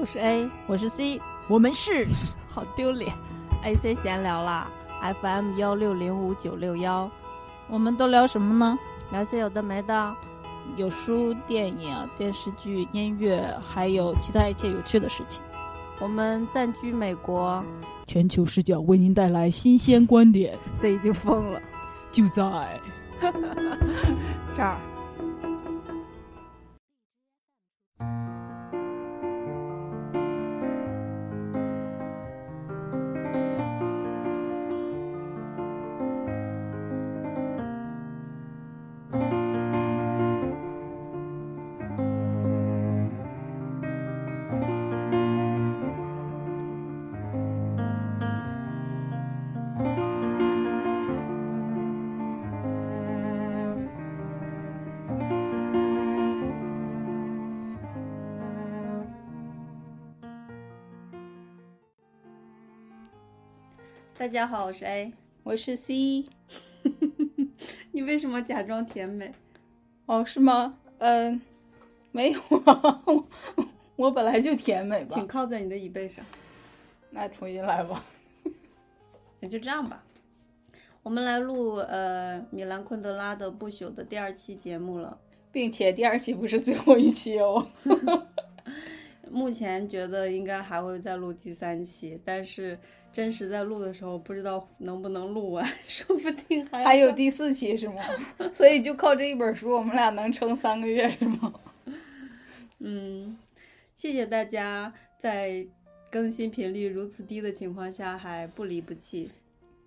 我是 A，我是 C，我们是好丢脸，AC 闲聊啦，FM 幺六零五九六幺，我们都聊什么呢？聊些有的没的，有书、电影、电视剧、音乐，还有其他一切有趣的事情。我们暂居美国，全球视角为您带来新鲜观点。C 已经疯了，就在 这儿。大家好，我是 A，我是 C。你为什么假装甜美？哦，是吗？嗯、没有啊，我我本来就甜美吧请。靠在你的椅背上。那重新来吧。那就这样吧。我们来录呃米兰昆德拉的《不朽》的第二期节目了。并且第二期不是最后一期哦。目前觉得应该还会再录第三期，但是真实在录的时候，不知道能不能录完，说不定还还有第四期是吗？所以就靠这一本书，我们俩能撑三个月是吗？嗯，谢谢大家在更新频率如此低的情况下还不离不弃。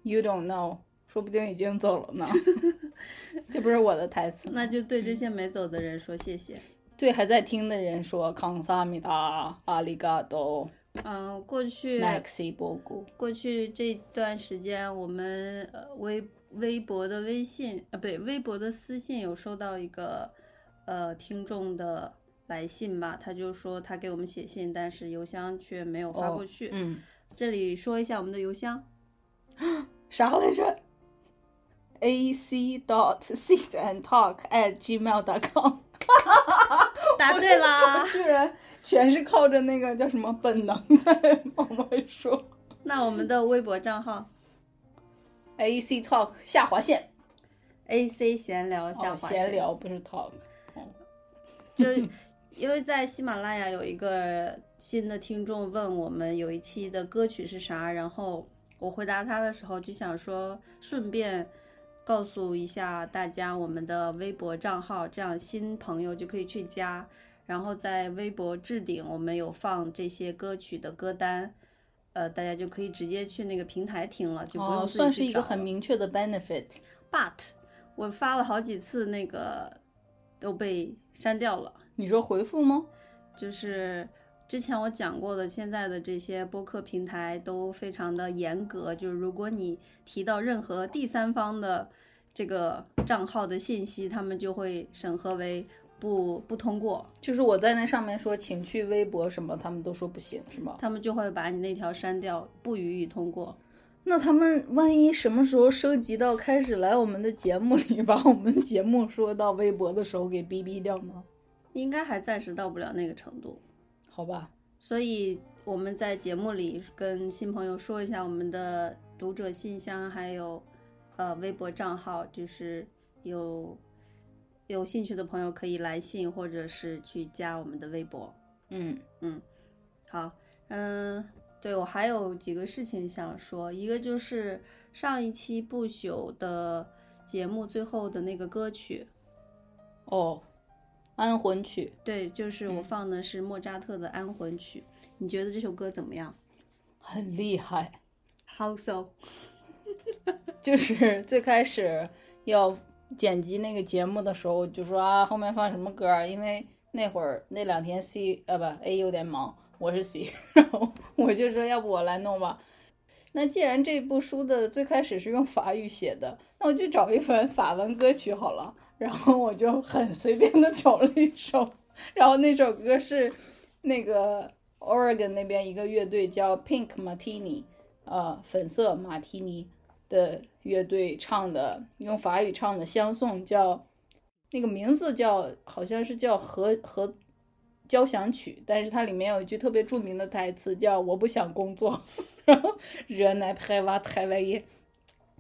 You don't know，说不定已经走了呢。这不是我的台词，那就对这些没走的人说谢谢。对还在听的人说康萨米达阿里嘎多嗯、过去 Maxi 波古。过去这段时间，我们呃微微博的微信啊，不对，微博的私信有收到一个呃听众的来信吧，他就说他给我们写信，但是邮箱却没有发过去。嗯，这里说一下我们的邮箱，啥来着？a c dot sit and talk at gmail dot com。答对啦。居然全是靠着那个叫什么本能在往外说。那我们的微博账号 A C talk 下划线，A C 闲聊下哦划线，闲聊不是 talk。就是因为在喜马拉雅有一个新的听众问我们有一期的歌曲是啥，然后我回答他的时候就想说顺便告诉一下大家我们的微博账号，这样新朋友就可以去加。然后在微博置顶我们有放这些歌曲的歌单，呃，大家就可以直接去那个平台听了，就不用算是一个很明确的 benefit。But 我发了好几次，那个都被删掉了。你说回复吗？就是之前我讲过的，现在的这些播客平台都非常的严格，就是如果你提到任何第三方的这个账号的信息，他们就会审核为不不通过，就是我在那上面说请去微博什么，他们都说不行，是吗？他们就会把你那条删掉，不予以通过。那他们万一什么时候升级到开始来我们的节目里，把我们节目说到微博的时候给逼逼掉呢？应该还暂时到不了那个程度，好吧，所以我们在节目里跟新朋友说一下我们的读者信箱，还有呃微博账号，就是有有兴趣的朋友可以来信，或者是去加我们的微博。嗯嗯，好，嗯，对我还有几个事情想说，一个就是上一期不朽的节目最后的那个歌曲，哦，安魂曲，对，就是我嗯放的是莫扎特的《安魂曲》，你觉得这首歌怎么样很厉害。？How so？就是最开始要剪辑那个节目的时候，就说啊后面放什么歌儿，因为那会儿那两天 C 啊不 A 有点忙，我是 C，然后我就说要不我来弄吧。那既然这部书的最开始是用法语写的，那我就找一本法文歌曲好了。然后我就很随便的找了一首，然后那首歌是那个 Oregon 那边一个乐队叫 Pink Martini，呃，粉色马提尼的乐队唱的，用法语唱的相送，叫那个名字叫好像是叫和和交响曲，但是它里面有一句特别著名的台词叫“我不想工作”，然后人来拍哇台来耶，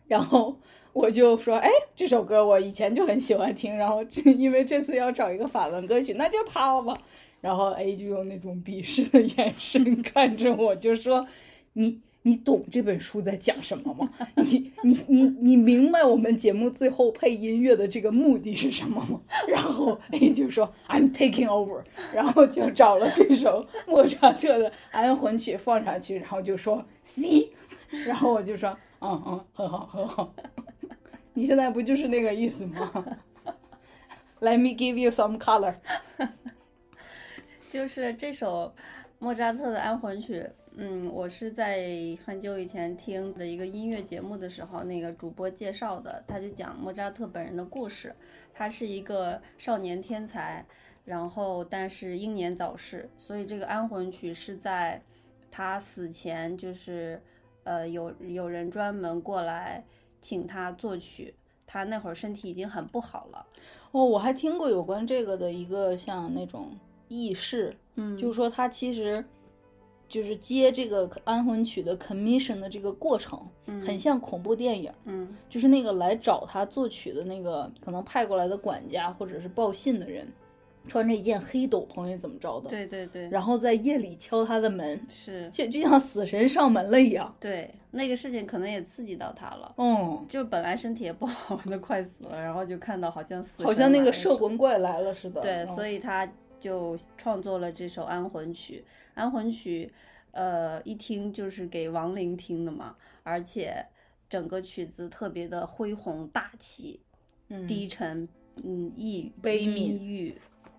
然后我就说，哎，这首歌我以前就很喜欢听，然后因为这次要找一个法文歌曲，那就它了吧。然后 A 就用那种鄙视的眼神看着我，就说：“你你懂这本书在讲什么吗？你你你你明白我们节目最后配音乐的这个目的是什么吗？”然后 A 就说：“I'm taking over。”然后就找了这首莫扎特的安魂曲放上去，然后就说 C。然后我就说：“嗯嗯，很好很好。你现在不就是那个意思吗？Let me give you some color。”就是这首莫扎特的安魂曲，嗯，我是在很久以前听的一个音乐节目的时候，那个主播介绍的，他就讲莫扎特本人的故事。他是一个少年天才，然后但是英年早逝，所以这个安魂曲是在他死前，就是呃有有人专门过来请他作曲，他那会儿身体已经很不好了。哦，我还听过有关这个的一个像那种。轶事，嗯，就是说他其实就是接这个安魂曲的 commission 的这个过程，很像恐怖电影，嗯，就是那个来找他作曲的那个可能派过来的管家或者是报信的人，穿着一件黑斗篷也怎么着的，对对对，然后在夜里敲他的门，是。就就像死神上门了一样，对，那个事情可能也刺激到他了，嗯，就本来身体也不好，都快死了，然后就看到好像死，好像那个摄魂怪来了似的，对，所以他。就创作了这首安魂曲，安魂曲，呃，一听就是给亡灵听的嘛，而且整个曲子特别的恢宏大气，低沉，嗯，抑悲抑郁、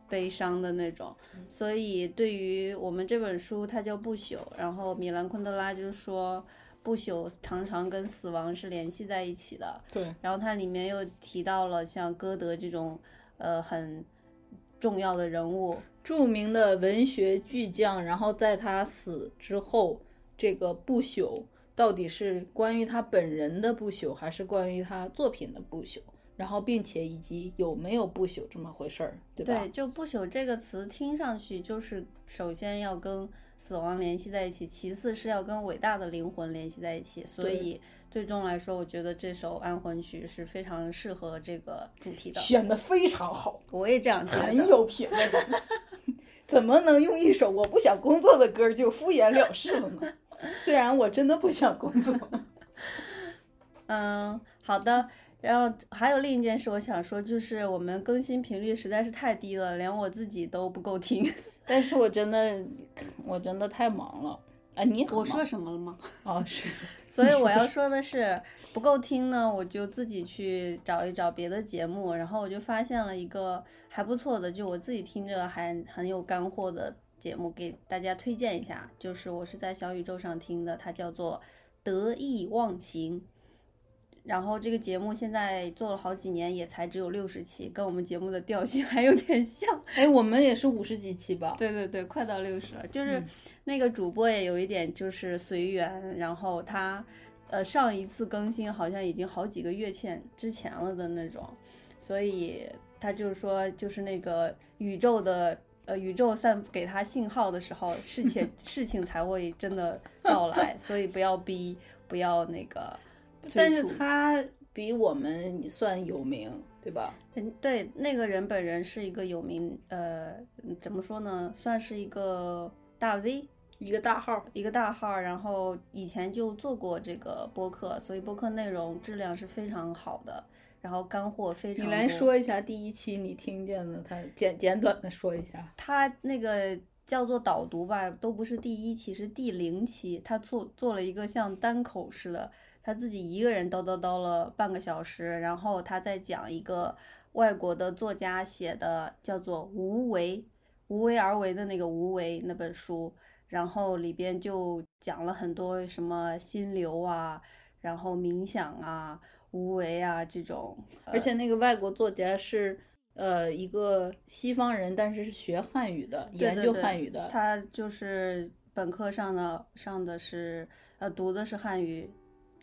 悲伤的那种。所以对于我们这本书，它叫不朽。然后米兰昆德拉就说，不朽常常跟死亡是联系在一起的。对。然后它里面又提到了像歌德这种，呃，很。重要的人物，著名的文学巨匠。然后在他死之后，这个不朽到底是关于他本人的不朽，还是关于他作品的不朽？然后，并且以及有没有不朽这么回事儿，对吧？对，就不朽这个词听上去就是首先要跟死亡联系在一起，其次是要跟伟大的灵魂联系在一起，所以。最终来说，我觉得这首安魂曲是非常适合这个主题的，选的非常好。我也这样觉得，很有品味。怎么能用一首我不想工作的歌就敷衍了事了呢？虽然我真的不想工作。嗯，好的。然后还有另一件事，我想说，就是我们更新频率实在是太低了，连我自己都不够听。但是我真的，我真的太忙了。啊，你我说什么了吗？哦，是。所以我要说的是，不够听呢，我就自己去找一找别的节目，然后我就发现了一个还不错的，就我自己听着还很有干货的节目，给大家推荐一下。就是我是在小宇宙上听的，它叫做《得意忘形》。然后这个节目现在做了好几年，也才只有六十期，跟我们节目的调性 还有点像。哎，我们也是五十几期吧？对对对，快到六十了。就是那个主播也有一点就是随缘，然后他呃上一次更新好像已经好几个月前之前了的那种，所以他就是说就是那个宇宙的呃宇宙散给他信号的时候，事情 事情才会真的到来，所以不要逼，不要那个。但是他比我们算有名，对吧？嗯，对，那个人本人是一个有名，呃，怎么说呢？算是一个大 V，一个大号，一个大号。然后以前就做过这个播客，所以播客内容质量是非常好的，然后干货非常。你来说一下第一期你听见的，他简简短的说一下。他那个叫做导读吧，都不是第一期，是第零期，他做做了一个像单口似的。他自己一个人叨叨叨了半个小时，然后他在讲一个外国的作家写的叫做《无为》，无为而为的那个无为那本书，然后里边就讲了很多什么心流啊，然后冥想啊，无为啊这种。而且那个外国作家是呃一个西方人，但是是学汉语的，研究汉语的。他就是本科上的上的是呃读的是汉语。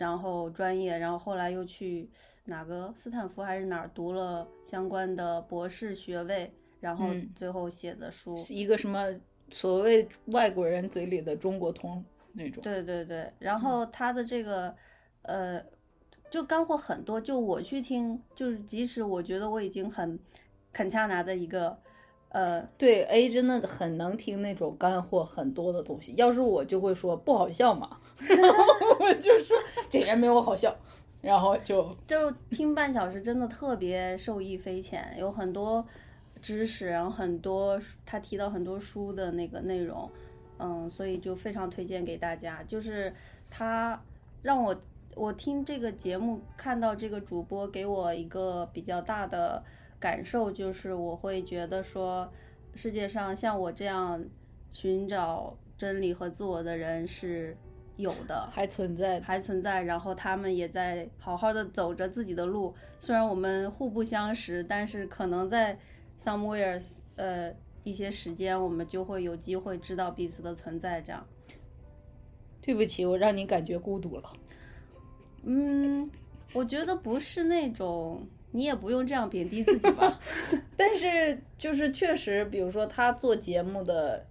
然后专业，然后后来又去哪个斯坦福还是哪儿读了相关的博士学位，然后嗯最后写的书。是一个什么所谓外国人嘴里的中国通那种。对对对，嗯然后他的这个呃，就干货很多。就我去听，就是即使我觉得我已经很肯恰拿的一个呃，对 A 真的很能听那种干货很多的东西。要是我就会说不好笑嘛，然后我就说这人没我好笑，然后就就听半小时真的特别受益匪浅，有很多知识，然后很多他提到很多书的那个内容，嗯，所以就非常推荐给大家。就是他让我我听这个节目，看到这个主播给我一个比较大的感受，就是我会觉得说，世界上像我这样寻找真理和自我的人是有的，还存在。还存在，然后他们也在好好的走着自己的路。虽然我们互不相识，但是可能在 somewhere 呃一些时间，我们就会有机会知道彼此的存在。这样，对不起，我让你感觉孤独了。嗯，我觉得不是那种，你也不用这样贬低自己吧。但是就是确实，比如说他做节目的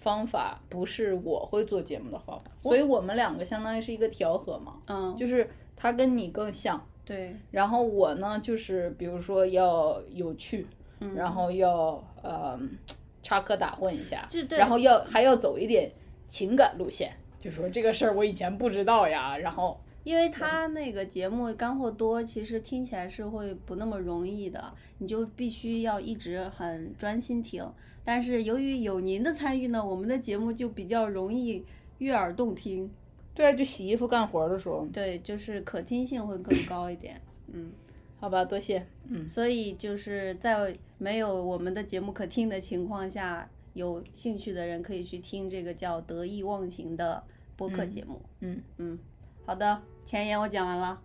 方法不是我会做节目的方法，所以我们两个相当于是一个调和嘛，嗯，就是他跟你更像，对，然后我呢就是比如说要有趣，嗯。然后要呃插科打诨一下，对。然后要还要走一点情感路线，就说这个事儿我以前不知道呀，然后因为他那个节目干货多，其实听起来是会不那么容易的，你就必须要一直很专心听。但是由于有您的参与呢，我们的节目就比较容易悦耳动听，对啊，就洗衣服干活的时候，对，就是可听性会更高一点。嗯，好吧，多谢，嗯，所以就是在没有我们的节目可听的情况下，有兴趣的人可以去听这个叫《得意忘形》的播客节目。嗯嗯，好的，前言我讲完了。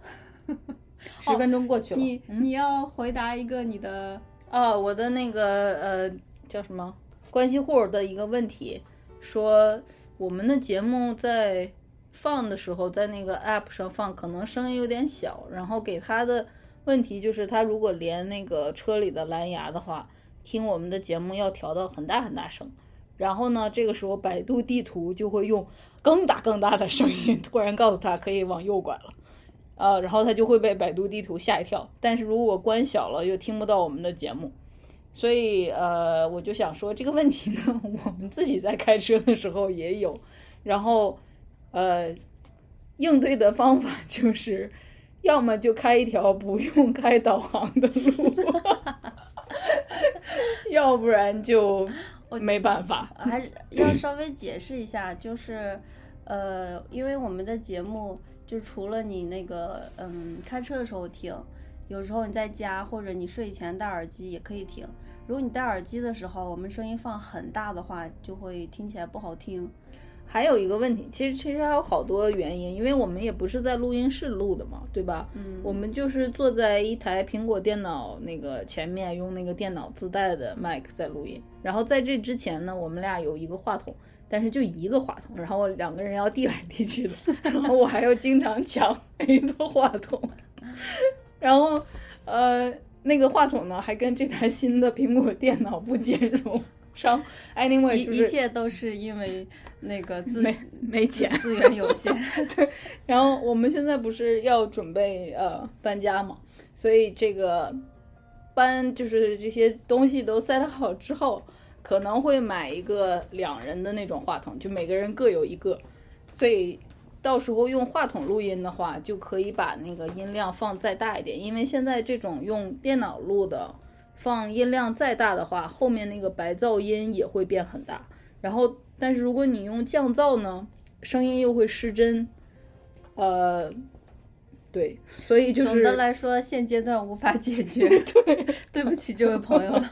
十分钟过去了，你你要回答一个你的哦，我的那个呃叫什么关系户的一个问题，说我们的节目在放的时候，在那个 app 上放，可能声音有点小，然后给他的问题就是，他如果连那个车里的蓝牙的话，听我们的节目要调到很大很大声，然后呢，这个时候百度地图就会用更大更大的声音突然告诉他可以往右拐了。呃，然后他就会被百度地图吓一跳。但是如果关小了，又听不到我们的节目，所以呃，我就想说这个问题呢，我们自己在开车的时候也有，然后呃，应对的方法就是，要么就开一条不用开导航的路，要不然就没办法。还是 要稍微解释一下，就是呃，因为我们的节目就除了你那个嗯开车的时候听，有时候你在家或者你睡前戴耳机也可以听。如果你戴耳机的时候，我们声音放很大的话，就会听起来不好听。还有一个问题，其实其实还有好多原因，因为我们也不是在录音室录的嘛，对吧？嗯，我们就是坐在一台苹果电脑那个前面，用那个电脑自带的麦克在录音。然后在这之前呢，我们俩有一个话筒，但是就一个话筒，然后两个人要递来递去的，然后我还要经常抢 A 的话筒，然后呃，那个话筒呢还跟这台新的苹果电脑不兼容。上 anyway 一就是一切都是因为那个资没没钱，资源有限。对然后我们现在不是要准备呃搬家嘛，所以这个搬就是这些东西都 set 好之后，可能会买一个两人的那种话筒，就每个人各有一个，所以到时候用话筒录音的话，就可以把那个音量放再大一点，因为现在这种用电脑录的，放音量再大的话，后面那个白噪音也会变很大。然后，但是如果你用降噪呢，声音又会失真。呃，对，所以就是总的来说，现阶段无法解决。对，对不起，这位朋友了。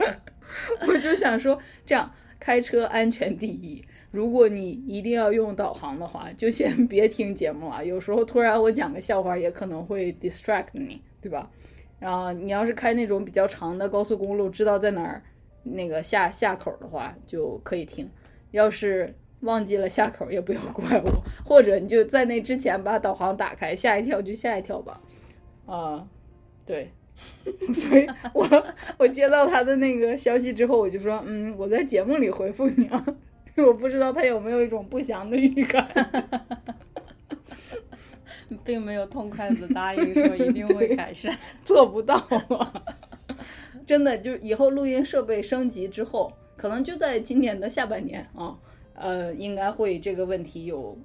我就想说，这样开车安全第一。如果你一定要用导航的话，就先别听节目了。有时候突然我讲个笑话，也可能会 distract 你，对吧？然后你要是开那种比较长的高速公路，知道在哪儿那个下下口的话，就可以听。要是忘记了下口，也不要怪我，或者你就在那之前把导航打开，吓一跳就吓一跳吧。啊、对，所以我 我接到他的那个消息之后，我就说，嗯，我在节目里回复你啊，我不知道他有没有一种不祥的预感。并没有痛快的答应说一定会改善。做不到啊！真的，就以后录音设备升级之后，可能就在今年的下半年啊，呃，应该会这个问题有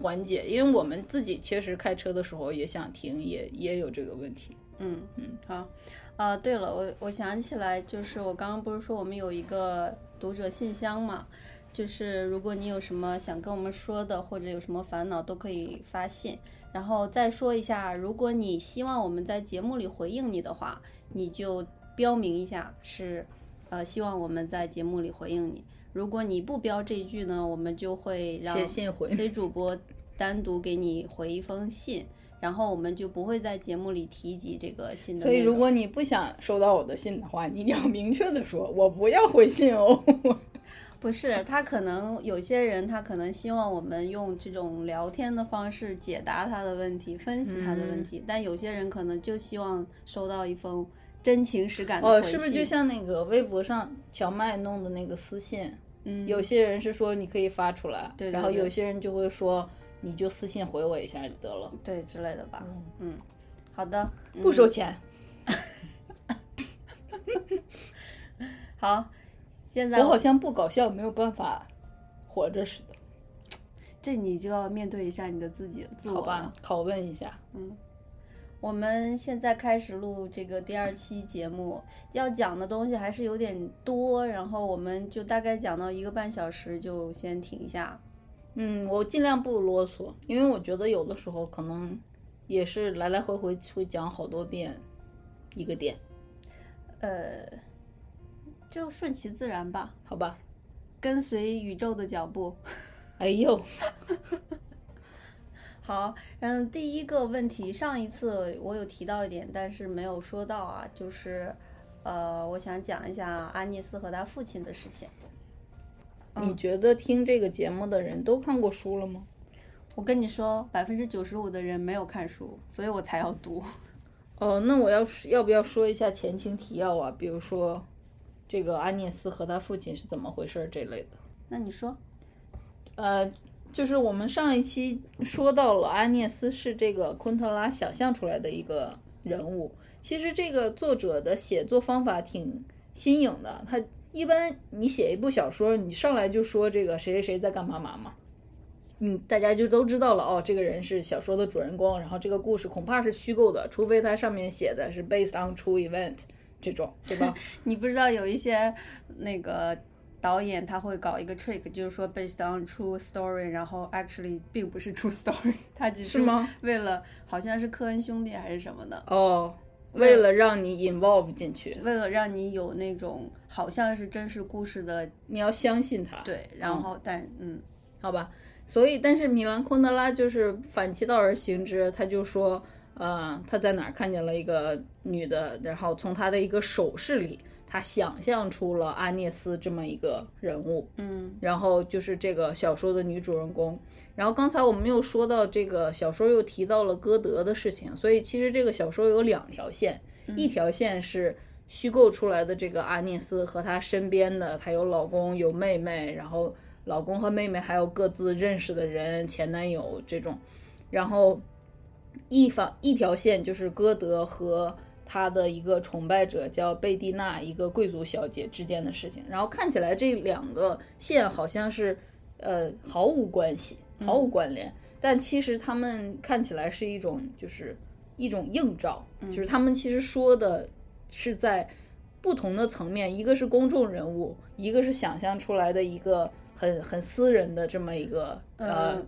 缓解，因为我们自己其实开车的时候也想停，也也有这个问题。嗯嗯，好。啊，对了，我我想起来，就是我刚刚不是说我们有一个读者信箱嘛，就是如果你有什么想跟我们说的，或者有什么烦恼，都可以发信。然后再说一下，如果你希望我们在节目里回应你的话，你就标明一下是，呃，希望我们在节目里回应你。如果你不标这句呢，我们就会让 C 主播单独给你回一封信，然后我们就不会在节目里提及这个信的所以，如果你不想收到我的信的话，你要明确的说，我不要回信哦。不是他可能有些人他可能希望我们用这种聊天的方式解答他的问题，分析他的问嗯题，但有些人可能就希望收到一封真情实感的哦，回是不是就像那个微博上小麦弄的那个私信？嗯有些人是说你可以发出来，对对然后有些人就会说你就私信回我一下就得了，对之类的吧？嗯，好的，不收钱。好，现在我好像不搞笑没有办法活着似的，这你就要面对一下你的自己自我好吧？拷问一下，嗯我们现在开始录这个第二期节目，要讲的东西还是有点多，然后我们就大概讲到一个半小时，就先停一下。嗯，我尽量不啰嗦，因为我觉得有的时候可能也是来来回回会讲好多遍一个点，呃，就顺其自然吧，好吧？跟随宇宙的脚步。哎呦，好，嗯，第一个问题，上一次我有提到一点，但是没有说到啊，就是，呃，我想讲一下安妮斯和他父亲的事情。你觉得听这个节目的人都看过书了吗？我跟你说，百分之九十五的人没有看书，所以我才要读。哦，那我要是要不要说一下前情提要啊？比如说，这个安涅斯和他父亲是怎么回事这类的。那你说，呃，就是我们上一期说到了安涅斯是这个昆特拉想象出来的一个人物。其实这个作者的写作方法挺新颖的。他一般你写一部小说，你上来就说这个谁谁谁在干嘛嘛嘛，嗯，大家就都知道了哦，这个人是小说的主人公，然后这个故事恐怕是虚构的，除非他上面写的是 based on true event 这种，对吧？你不知道有一些那个导演他会搞一个 trick，就是说 based on true story，然后 actually 并不是 true story，他只是吗？为了好像是科恩兄弟还是什么的，哦，为了让你 involve 进去，为了让你有那种好像是真实故事的你要相信他。对，然后但嗯好吧，所以但是米兰昆德拉就是反其道而行之，他就说，呃，他在哪儿看见了一个女的，然后从她的一个手势里，他想象出了阿涅斯这么一个人物，嗯。然后就是这个小说的女主人公。然后刚才我们又说到这个小说又提到了歌德的事情，所以其实这个小说有两条线，一条线是虚构出来的这个阿涅斯和她身边的，她有老公有妹妹，然后老公和妹妹还有各自认识的人、前男友这种，然后一方一条线就是歌德和他的一个崇拜者叫贝蒂娜，一个贵族小姐之间的事情。然后看起来这两个线好像是呃毫无关系、毫无关联，但其实他们看起来是一种就是一种映照，就是他们其实说的是在不同的层面，一个是公众人物，一个是想象出来的一个很很私人的这么一个呃呃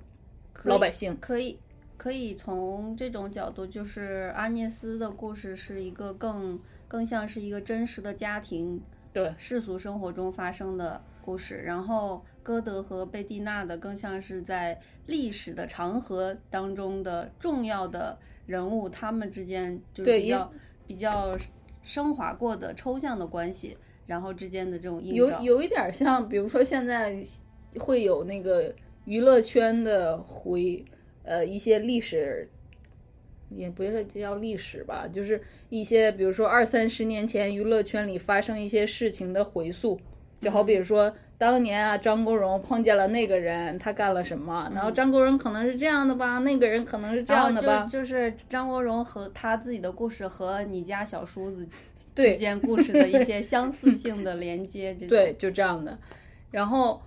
老百姓。可以可以从这种角度，就是阿涅斯的故事是一个更更像是一个真实的家庭对世俗生活中发生的故事，然后歌德和贝蒂娜的更像是在历史的长河当中的重要的人物，他们之间就是比较比较升华过的抽象的关系，然后之间的这种映照。有有一点像，比如说现在会有那个娱乐圈的回呃一些历史也不是叫历史吧，就是一些比如说二三十年前娱乐圈里发生一些事情的回溯，就好比说当年啊张国荣碰见了那个人，他干了什么，然后张国荣可能是这样的吧，那个人可能是这样的吧，就就是张国荣和他自己的故事和你家小叔子之间故事的一些相似性的连接，对，就这样的。然后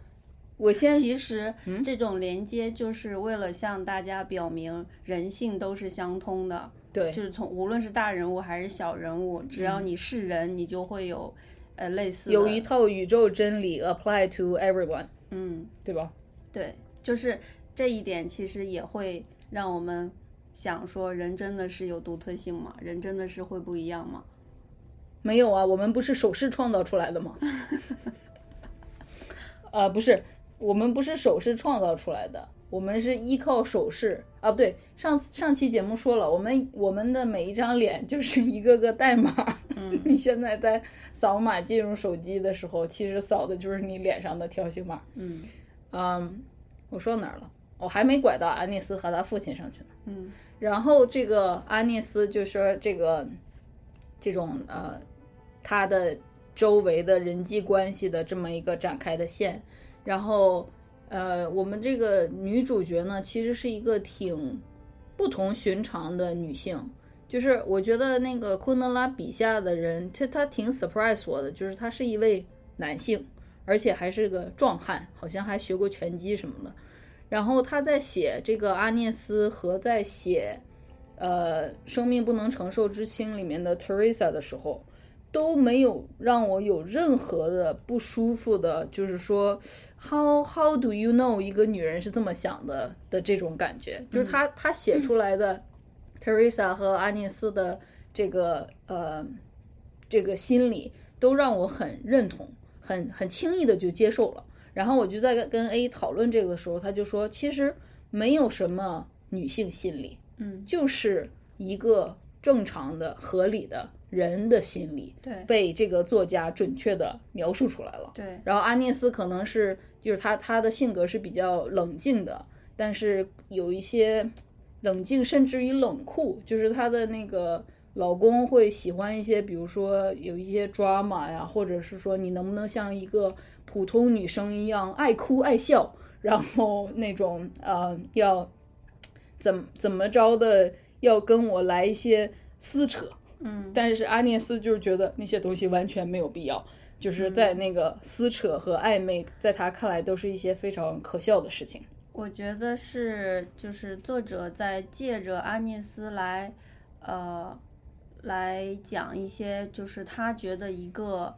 我先其实嗯这种连接就是为了向大家表明人性都是相通的，对就是从无论是大人物还是小人物，只要你是人，你就会有呃类似有一套宇宙真理 apply to everyone，嗯，对吧？对，就是这一点其实也会让我们想说，人真的是有独特性吗？人真的是会不一样吗？没有啊，我们不是手势创造出来的吗？呃，不是，我们不是手势创造出来的，我们是依靠手势啊。不对，上上期节目说了，我们我们的每一张脸就是一个个代码。嗯，你现在在扫码进入手机的时候，其实扫的就是你脸上的条形码。嗯嗯，我说哪儿了？我还没拐到安涅斯和他父亲上去呢。嗯然后这个安涅斯就说这个这种呃他的周围的人际关系的这么一个展开的线，然后呃我们这个女主角呢其实是一个挺不同寻常的女性，就是我觉得那个昆德拉笔下的人，他他挺 surprise 我的，就是他是一位男性，而且还是个壮汉，好像还学过拳击什么的。然后他在写这个阿涅斯和在写，呃，《生命不能承受之轻》里面的 Teresa 的时候，都没有让我有任何的不舒服的，就是说，how how do you know 一个女人是这么想的的这种感觉，就是她她写出来的 Teresa 和阿涅斯的这个呃这个心理，都让我很认同，很很轻易的就接受了。然后我就在跟跟 A 讨论这个的时候，他就说，其实没有什么女性心理，嗯，就是一个正常的、合理的人的心理，对被这个作家准确的描述出来了。对，然后阿涅斯可能是，就是他他的性格是比较冷静的，但是有一些冷静，甚至于冷酷，就是她的那个老公会喜欢一些，比如说有一些 drama 呀，或者是说你能不能像一个普通女生一样爱哭爱笑，然后那种呃要怎么怎么着的，要跟我来一些撕扯。嗯但是阿涅斯就是觉得那些东西完全没有必要，就是在那个撕扯和暧昧，在他看来都是一些非常可笑的事情。我觉得是，就是作者在借着阿涅斯来，呃，来讲一些，就是他觉得一个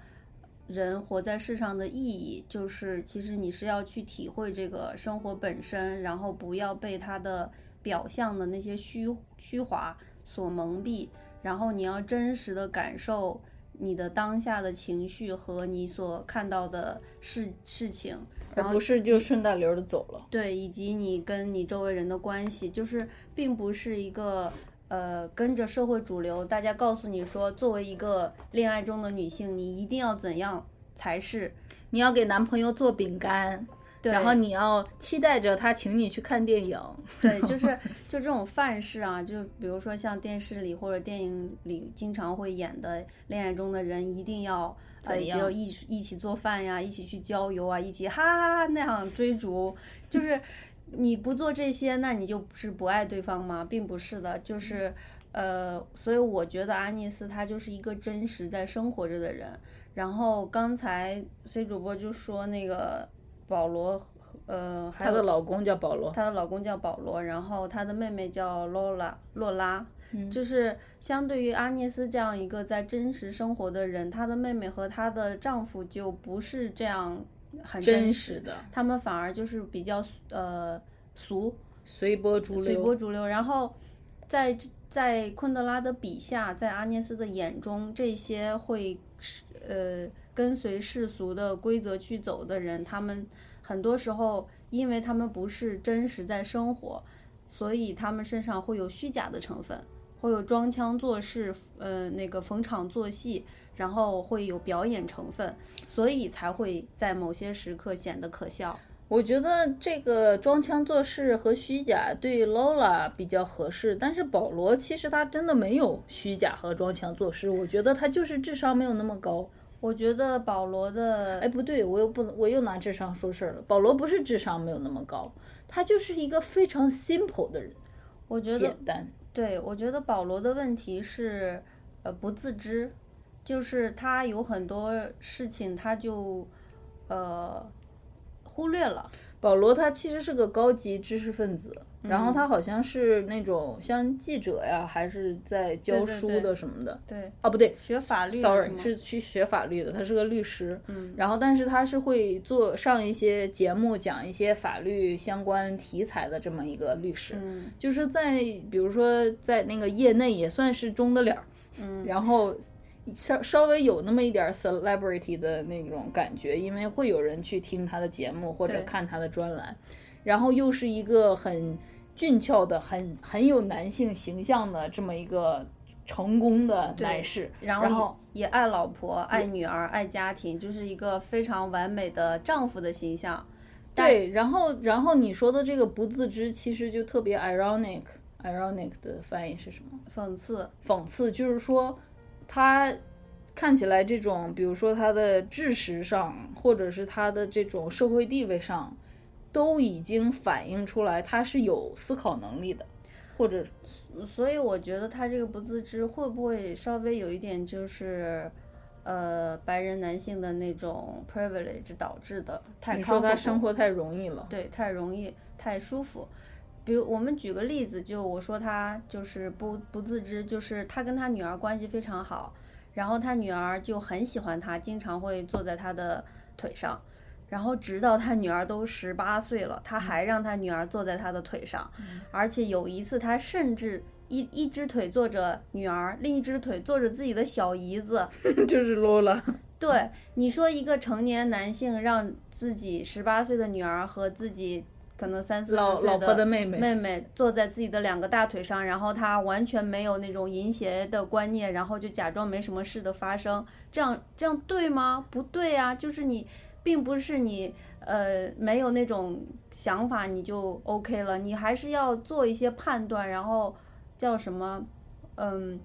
人活在世上的意义，就是其实你是要去体会这个生活本身，然后不要被他的表象的那些虚虚华所蒙蔽，然后你要真实的感受你的当下的情绪和你所看到的事事情，而不是就顺带流的走了。对，以及你跟你周围人的关系，就是并不是一个呃跟着社会主流，大家告诉你说，作为一个恋爱中的女性，你一定要怎样才是你要给男朋友做饼干，对，然后你要期待着他请你去看电影。对，就是就这种范式啊，就比如说像电视里或者电影里经常会演的恋爱中的人，一定要呃要一一起做饭呀，一起去郊游啊，一起哈哈哈那样追逐，就是你不做这些，那你就不是不爱对方吗？并不是的，就是呃，所以我觉得安妮斯她就是一个真实在生活着的人。然后刚才 C 主播就说那个保罗和，呃，还有她的老公叫保罗，她的老公叫保罗，然后她的妹妹叫洛拉洛拉，嗯就是相对于阿涅斯这样一个在真实生活的人，她的妹妹和她的丈夫就不是这样很真实实的，他们反而就是比较呃俗随波逐流随流。波逐流，然后在在昆德拉的笔下，在阿涅斯的眼中，这些会呃跟随世俗的规则去走的人，他们很多时候，因为他们不是真实在生活，所以他们身上会有虚假的成分，会有装腔作势，呃，那个逢场作戏，然后会有表演成分，所以才会在某些时刻显得可笑。我觉得这个装腔作势和虚假对 Lola 比较合适，但是保罗其实他真的没有虚假和装腔作势，我觉得他就是智商没有那么高。我觉得保罗的哎，不对，我又不能，我又拿智商说事儿了。保罗不是智商没有那么高，他就是一个非常 simple 的人，我觉得简单。对，我觉得保罗的问题是，呃，不自知，就是他有很多事情他就，呃，忽略了。保罗他其实是个高级知识分子，然后他好像是那种像记者呀，还是在教书的什么的。对，哦，不对学法律，sorry，是去学法律的，他是个律师。嗯，然后，但是他是会做上一些节目，讲一些法律相关题材的这么一个律师。嗯就是在比如说在那个业内也算是中的了儿，嗯，然后稍稍微有那么一点儿 celebrity 的那种感觉，因为会有人去听他的节目或者看他的专栏，然后又是一个很俊俏的、很很有男性形象的这么一个成功的男士，然后也也爱老婆、爱女儿、爱家庭，就是一个非常完美的丈夫的形象。对，然后然后你说的这个不自知，其实就特别 ironic。ironic 的翻译是什么？讽刺，讽刺，就是说他看起来这种，比如说他的知识上，或者是他的这种社会地位上，都已经反映出来他是有思考能力的，或者所以我觉得他这个不自知会不会稍微有一点就是，呃，白人男性的那种 privilege 导致的，太你说他生活太容易了，对，太容易，太舒服。比如我们举个例子，就我说他就是不不自知，就是他跟他女儿关系非常好，然后他女儿就很喜欢他，经常会坐在他的腿上，然后直到他女儿都十八岁了，他还让他女儿坐在他的腿上，而且有一次他甚至一一只腿坐着女儿，另一只腿坐着自己的小姨子，就是 Lola。对，你说一个成年男性让自己十八岁的女儿和自己可能三四十岁老老婆的妹妹。妹妹坐在自己的两个大腿上，然后她完全没有那种淫邪的观念，然后就假装没什么事的发生，这样这样对吗？不对啊，就是你并不是你呃没有那种想法你就 OK 了，你还是要做一些判断，然后叫什么嗯。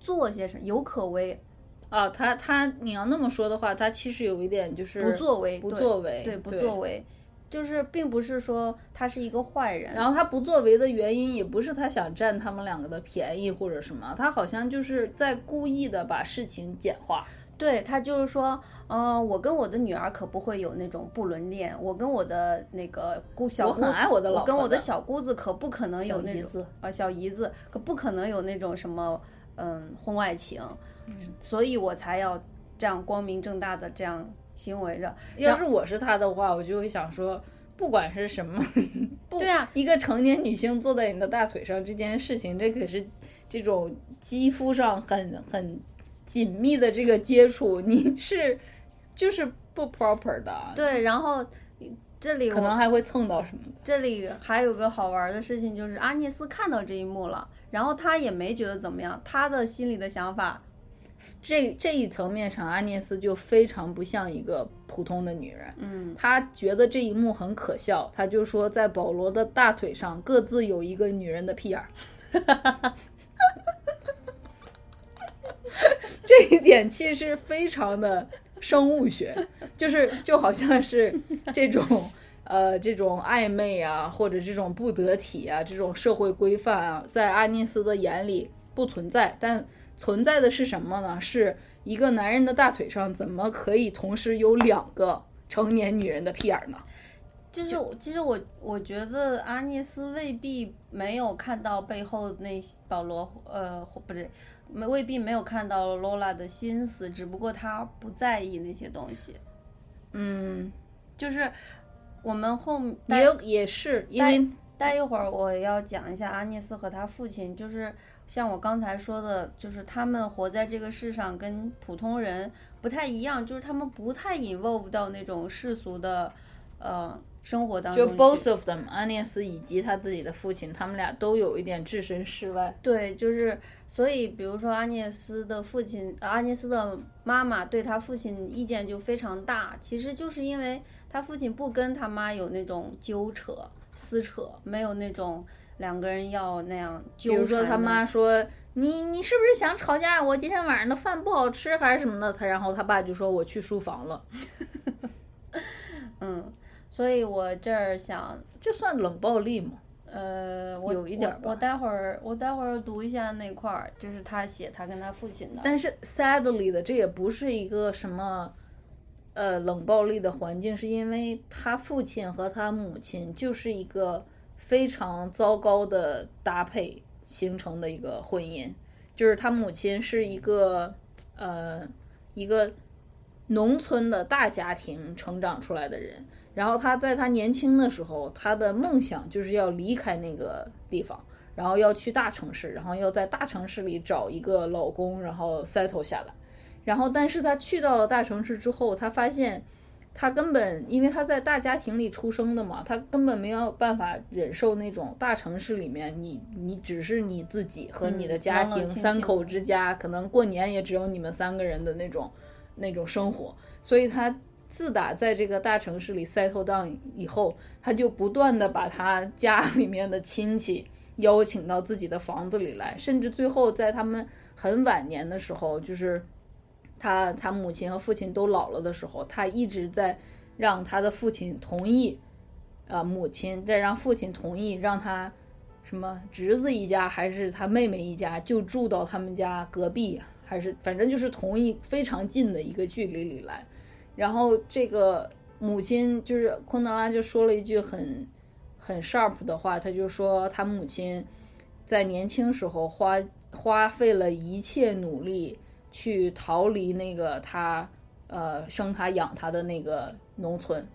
做些什么有可为，啊，他他，你要那么说的话，他其实有一点就是不作为，不作为，对，不作为，就是并不是说他是一个坏人，然后他不作为的原因，也不是他想占他们两个的便宜或者什么，他好像就是在故意的把事情简化。对他就是说，嗯、我跟我的女儿可不会有那种不伦恋，我跟我的那个姑小姑，我很爱我的老我跟婆的我的小姑子可不可能有那种啊小姨子可不可能有那种什么嗯婚外情，嗯所以我才要这样光明正大的这样行为着。要是我是他的话，我就会想说，不管是什么，不对啊，一个成年女性坐在你的大腿上这件事情，这可是这种肌肤上很很紧密的这个接触，你 是就是不 proper 的，，对，然后这里可能还会蹭到什么的。这里还有个好玩的事情，就是阿涅斯看到这一幕了，然后他也没觉得怎么样，他的心里的想法，这这一层面上，安涅斯就非常不像一个普通的女人。嗯，她觉得这一幕很可笑，她就说在保罗的大腿上各自有一个女人的屁眼儿。这一点其实非常的生物学，就是就好像是这种呃这种暧昧啊，或者这种不得体啊，这种社会规范啊，在阿涅斯的眼里不存在，但存在的是什么呢？是一个男人的大腿上怎么可以同时有两个成年女人的屁眼儿呢？就是其实我我觉得阿涅斯未必没有看到背后那些保罗呃不对，没未必没有看到 Lola 的心思，只不过他不在意那些东西，嗯，就是我们后也有也是因为待一会儿我要讲一下阿涅斯和他父亲，就是像我刚才说的，就是他们活在这个世上跟普通人不太一样，就是他们不太 involve 到那种世俗的呃生活当中就。both of them，安涅斯以及他自己的父亲，他们俩都有一点置身事外。对，就是所以，比如说阿涅斯的父亲，呃阿涅斯的妈妈对他父亲意见就非常大，其实就是因为他父亲不跟他妈有那种纠扯、撕扯，没有那种两个人要那样纠缠。比如说他妈说你你是不是想吵架？我今天晚上的饭不好吃还是什么的？他然后他爸就说我去书房了，嗯，所以我这儿想，这算冷暴力吗？呃，我有一点儿吧我我待会儿我待会儿读一下那块儿，就是他写他跟他父亲的。但是 sadly 的，这也不是一个什么呃冷暴力的环境，是因为他父亲和他母亲就是一个非常糟糕的搭配形成的一个婚姻，就是他母亲是一个呃一个农村的大家庭成长出来的人。然后他在他年轻的时候，他的梦想就是要离开那个地方，然后要去大城市，然后要在大城市里找一个老公，然后 settle 下来。然后，但是他去到了大城市之后，他发现他根本因为他在大家庭里出生的嘛，他根本没有办法忍受那种大城市里面你你只是你自己和你的嗯家庭、三口之家，可能过年也只有你们三个人的那种那种生活，所以他自打在这个大城市里 settle down 以后，他就不断的把他家 里面的亲戚邀请到自己的房子里来，甚至最后在他们很晚年的时候，就是他他母亲和父亲都老了的时候，他一直在让他的父亲同意，呃，母亲再让父亲同意让他什么侄子一家还是他妹妹一家就住到他们家隔壁，还是反正就是同一非常近的一个距离里来。然后这个母亲就是昆德拉就说了一句很很 sharp 的话，他就说他母亲在年轻时候花花费了一切努力去逃离那个他呃生他养他的那个农村，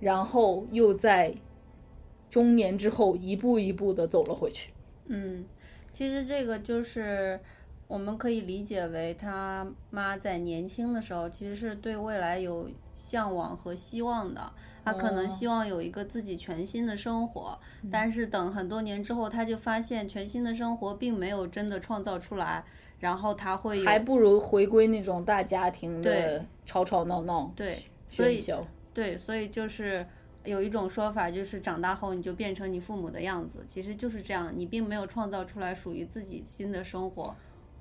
然后又在中年之后一步一步的走了回去。嗯，其实这个就是我们可以理解为他妈在年轻的时候其实是对未来有向往和希望的。他可能哦希望有一个自己全新的生活，但是等很多年之后，他就发现全新的生活并没有真的创造出来，然后他会还不如回归那种大家庭的对吵吵闹闹，对，所以。对，所以就是有一种说法，就是长大后你就变成你父母的样子，其实就是这样，你并没有创造出来属于自己新的生活。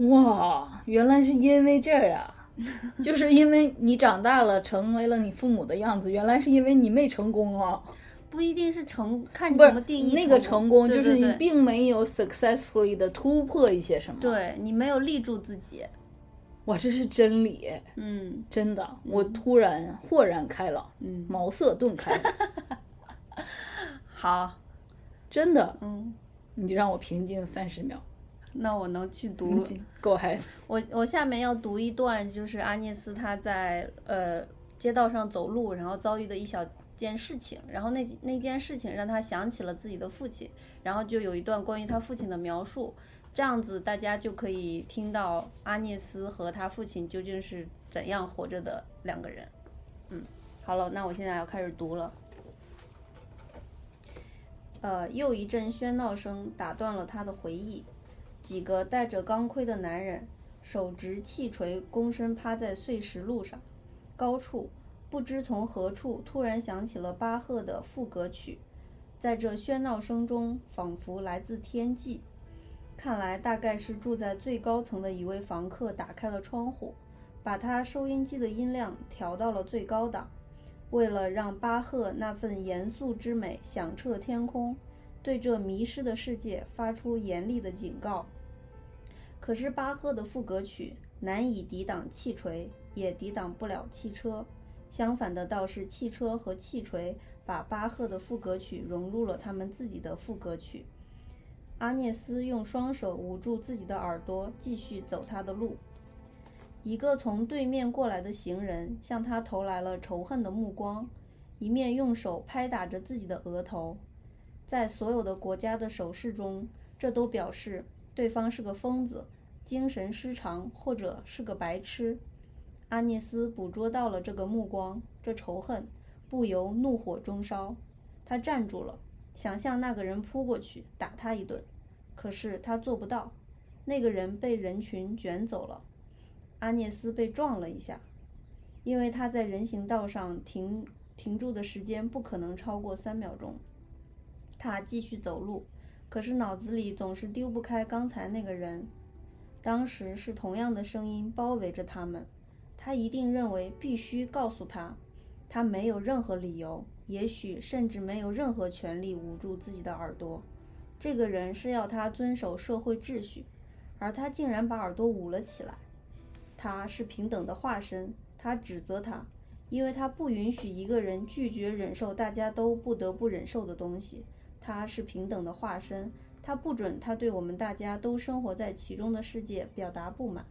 哇，原来是因为这样，就是因为你长大了，成为了你父母的样子。原来是因为你没成功啊，不一定是成，看你怎么定义那个成功，就是你并没有 successfully 的突破一些什么。，对你没有立住自己。哇，这是真理，嗯真的，我突然豁然开朗，嗯，茅塞顿开，好，真的，嗯，你让我平静三十秒。那我能去读。Go ahead。我我下面要读一段，就是阿涅斯他在呃街道上走路，然后遭遇的一小件事情，然后那那件事情让他想起了自己的父亲，然后就有一段关于他父亲的描述，这样子大家就可以听到阿涅斯和他父亲究竟是怎样活着的两个人。嗯，好了，那我现在要开始读了。呃，又一阵喧闹声打断了他的回忆。几个戴着钢盔的男人，手执气锤，躬身趴在碎石路上。高处，不知从何处突然响起了巴赫的赋格曲，在这喧闹声中，仿佛来自天际。看来大概是住在最高层的一位房客打开了窗户，把他收音机的音量调到了最高档，为了让巴赫那份严肃之美响彻天空。对这迷失的世界发出严厉的警告。可是巴赫的赋格曲难以抵挡气锤，也抵挡不了汽车。相反的，倒是汽车和汽锤把巴赫的赋格曲融入了他们自己的赋格曲。阿涅斯用双手捂住自己的耳朵，继续走他的路。一个从对面过来的行人向他投来了仇恨的目光，一面用手拍打着自己的额头。在所有的国家的手势中，这都表示对方是个疯子、精神失常或者是个白痴。阿涅斯捕捉到了这个目光，这仇恨不由怒火中烧。他站住了，想向那个人扑过去打他一顿，可是他做不到。那个人被人群卷走了，阿涅斯被撞了一下，因为他在人行道上停停住的时间不可能超过三秒钟。他继续走路，可是脑子里总是丢不开刚才那个人。当时是同样的声音包围着他们，他一定认为必须告诉他，他没有任何理由，也许甚至没有任何权利捂住自己的耳朵。这个人是要他遵守社会秩序，而他竟然把耳朵捂了起来。他是平等的化身，他指责他，因为他不允许一个人拒绝忍受大家都不得不忍受的东西。他是平等的化身，他不准他对我们大家都生活在其中的世界表达不满。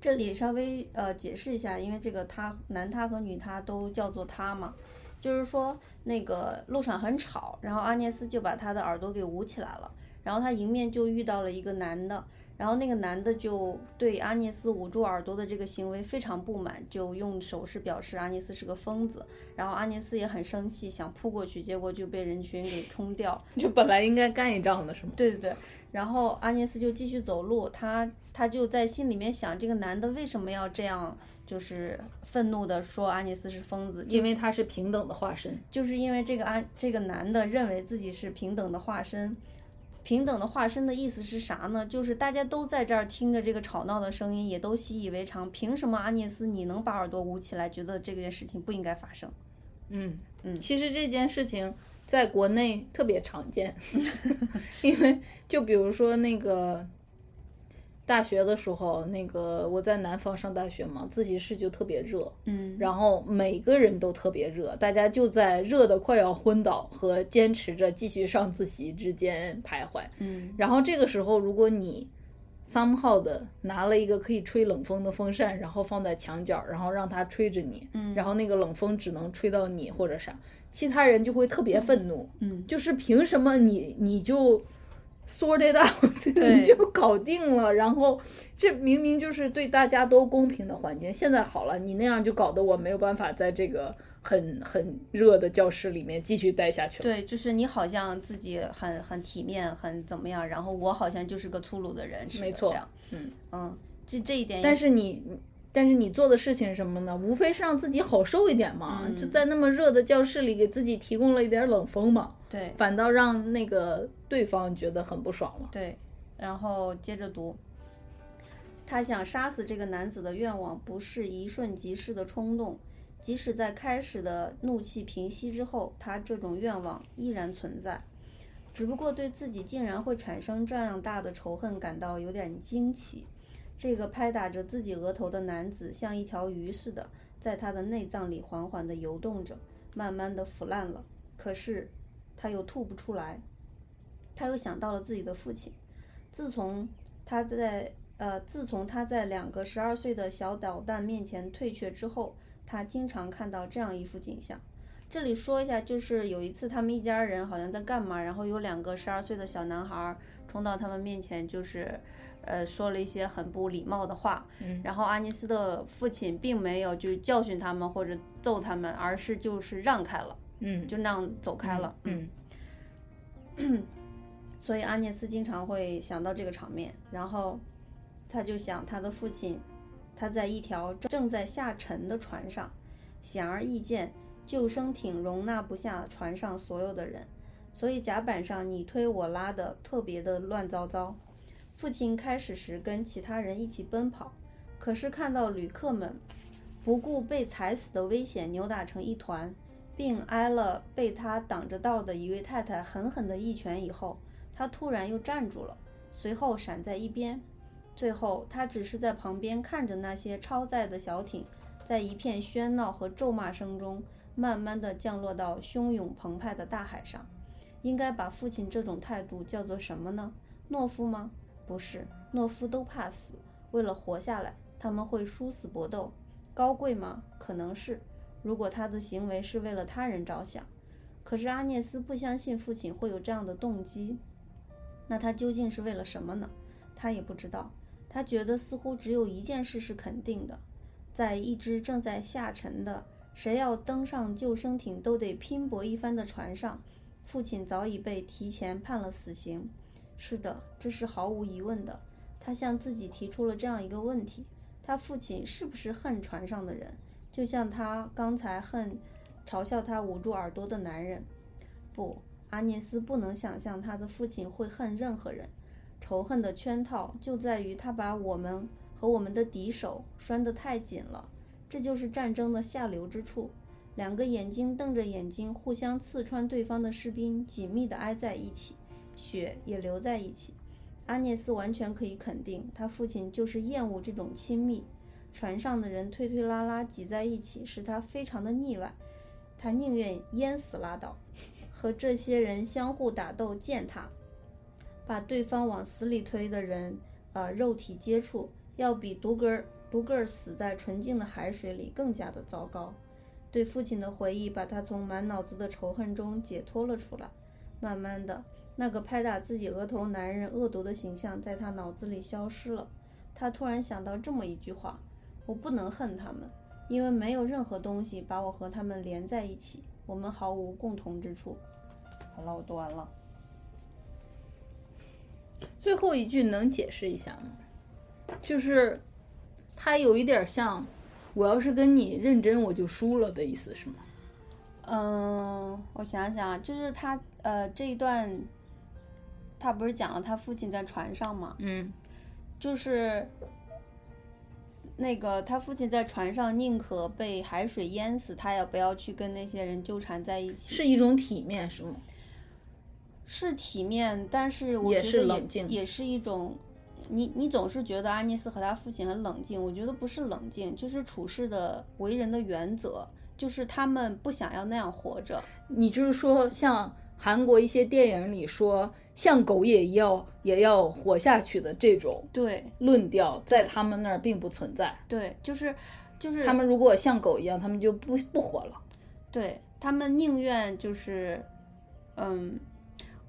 这里稍微呃解释一下，因为这个他男他和女他都叫做他嘛，就是说那个路上很吵，然后阿涅斯就把他的耳朵给捂起来了，然后他迎面就遇到了一个男的。然后那个男的就对阿涅斯捂住耳朵的这个行为非常不满，就用手势表示阿涅斯是个疯子。然后阿涅斯也很生气，想扑过去，结果就被人群给冲掉。就本来应该干一仗的是吗？对对对。然后阿涅斯就继续走路，他他就在心里面想，这个男的为什么要这样，就是愤怒的说阿涅斯是疯子，因为他是平等的化身。就是因为这个安这个男的认为自己是平等的化身。平等的化身的意思是啥呢？就是大家都在这儿听着这个吵闹的声音，也都习以为常。凭什么阿涅斯你能把耳朵捂起来，觉得这件事情不应该发生？嗯嗯，其实这件事情在国内特别常见，因为就比如说那个。大学的时候，那个我在南方上大学嘛，自习室就特别热，嗯，然后每个人都特别热，大家就在热的快要昏倒和坚持着继续上自习之间徘徊，嗯，然后这个时候，如果你 somehow 的拿了一个可以吹冷风的风扇，然后放在墙角，然后让它吹着你，嗯，然后那个冷风只能吹到你或者啥，其他人就会特别愤怒，嗯，就是凭什么你你就。sort it out，你就搞定了。然后这明明就是对大家都公平的环境，现在好了，你那样就搞得我没有办法在这个很很热的教室里面继续待下去了。对，就是你好像自己很很体面，很怎么样，然后我好像就是个粗鲁的人，没错。这样，嗯嗯，这这一点。但是你。但是你做的事情是什么呢？无非是让自己好受一点嘛，就在那么热的教室里给自己提供了一点冷风嘛。对，反倒让那个对方觉得很不爽了。对，然后接着读，他想杀死这个男子的愿望不是一瞬即逝的冲动，即使在开始的怒气平息之后，他这种愿望依然存在，只不过对自己竟然会产生这样大的仇恨感到有点惊奇。这个拍打着自己额头的男子像一条鱼似的，在他的内脏里缓缓地游动着，慢慢地腐烂了。可是他又吐不出来。他又想到了自己的父亲。自从他在呃，自从他在两个十二岁的小捣蛋面前退却之后，他经常看到这样一幅景象。这里说一下，就是有一次他们一家人好像在干嘛，然后有两个十二岁的小男孩冲到他们面前，就是。呃，说了一些很不礼貌的话，嗯，然后阿尼斯的父亲并没有就教训他们或者揍他们，而是就是让开了，嗯，就那样走开了，嗯，所以阿涅斯经常会想到这个场面，然后他就想他的父亲，他在一条正在下沉的船上，显而易见，救生艇容纳不下船上所有的人，所以甲板上你推我拉的特别的乱糟糟。父亲开始时跟其他人一起奔跑，可是看到旅客们不顾被踩死的危险扭打成一团，并挨了被他挡着道的一位太太狠狠的一拳以后，他突然又站住了，随后闪在一边。最后，他只是在旁边看着那些超载的小艇，在一片喧闹和咒骂声中，慢慢地降落到汹涌澎湃的大海上。应该把父亲这种态度叫做什么呢？懦夫吗？不是，懦夫都怕死，为了活下来，他们会殊死搏斗。高贵吗？可能是，如果他的行为是为了他人着想。可是阿涅斯不相信父亲会有这样的动机。那他究竟是为了什么呢？他也不知道。他觉得似乎只有一件事是肯定的，在一只正在下沉的谁要登上救生艇都得拼搏一番的船上，父亲早已被提前判了死刑。是的，这是毫无疑问的。他向自己提出了这样一个问题：他父亲是不是恨船上的人，就像他刚才恨嘲笑他捂住耳朵的男人？不，阿涅斯不能想象他的父亲会恨任何人。仇恨的圈套就在于他把我们和我们的敌手拴得太紧了。这就是战争的下流之处。两个眼睛瞪着眼睛，互相刺穿对方的士兵紧密地挨在一起，血也流在一起。阿涅斯完全可以肯定，他父亲就是厌恶这种亲密。船上的人推推拉拉挤在一起，使他非常的腻歪。他宁愿淹死拉倒，和这些人相互打斗践踏，把对方往死里推的人，呃，肉体接触，要比独个儿独个儿死在纯净的海水里更加的糟糕。对父亲的回忆把他从满脑子的仇恨中解脱了出来。慢慢的，那个拍打自己额头男人恶毒的形象在他脑子里消失了。他突然想到这么一句话：“我不能恨他们，因为没有任何东西把我和他们连在一起，我们毫无共同之处。”好了，我读完了。最后一句能解释一下吗？就是他有一点像，我要是跟你认真，我就输了的意思是吗？嗯，我想想啊，就是他呃这一段，他不是讲了他父亲在船上吗？嗯，就是那个他父亲在船上宁可被海水淹死，他也不要去跟那些人纠缠在一起。是一种体面是吗？是体面，但是我觉得也是冷静也是一种，你你总是觉得阿涅斯和他父亲很冷静，我觉得不是冷静，就是处事的为人的原则，就是他们不想要那样活着。你就是说，像韩国一些电影里说，像狗也要也要活下去的这种对论调，在他们那儿并不存在。对，就是就是他们如果像狗一样，他们就不不活了。对他们宁愿就是，嗯，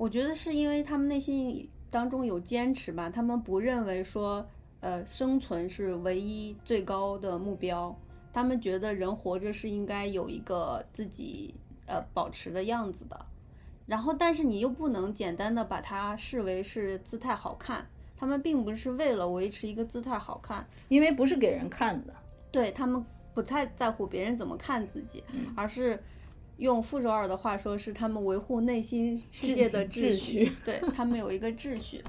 我觉得是因为他们内心当中有坚持吧，他们不认为说，呃，生存是唯一最高的目标，他们觉得人活着是应该有一个自己呃保持的样子的，然后但是你又不能简单的把它视为是姿态好看，他们并不是为了维持一个姿态好看，因为不是给人看的。对他们不太在乎别人怎么看自己，而是用傅首尔的话说，是他们维护内心世界的秩秩序。对他们有一个秩序。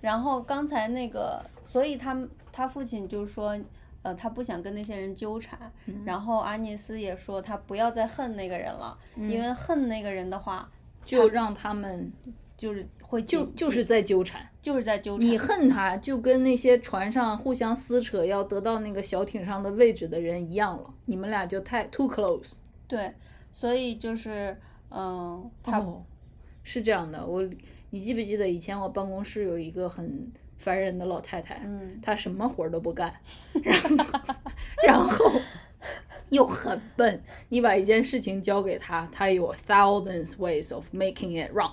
然后刚才那个，所以他们他父亲就说，呃，他不想跟那些人纠缠。然后阿涅斯也说，他不要再恨那个人了，因为恨那个人的话，就让他们就是会就就是在纠缠。就是在纠缠。你恨他，就跟那些船上互相撕扯要得到那个小艇上的位置的人一样了。你们俩就太 too close。对，所以就是，嗯，他、哦，是这样的，我你记不记得以前我办公室有一个很烦人的老太太，嗯她什么活儿都不干，然后 然后 又很笨，你把一件事情交给她，她有 thousands ways of making it wrong，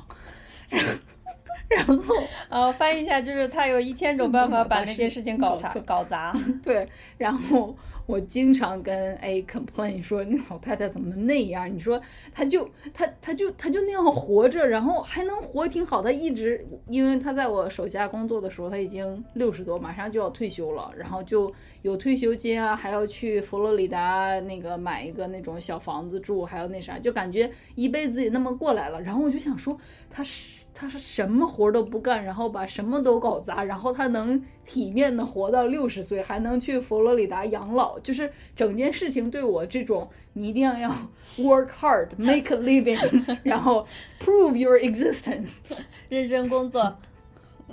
然后呃，翻译一下就是他有一千种办法把那件事情搞砸搞砸。对，然后我经常跟 A complain 说那老太太怎么那样？你说她就她她就她就那样活着，然后还能活挺好。她一直因为她在我手下工作的时候，她已经六十多，马上就要退休了，然后就有退休金啊，还要去佛罗里达那个买一个那种小房子住，还有那啥，就感觉一辈子也那么过来了。然后我就想说，她是。她是什么活儿都不干，然后把什么都搞砸，然后他能体面的活到六十岁，还能去佛罗里达养老，就是整件事情对我这种你一定要 work hard, make a living，然后 prove your existence, 认真工作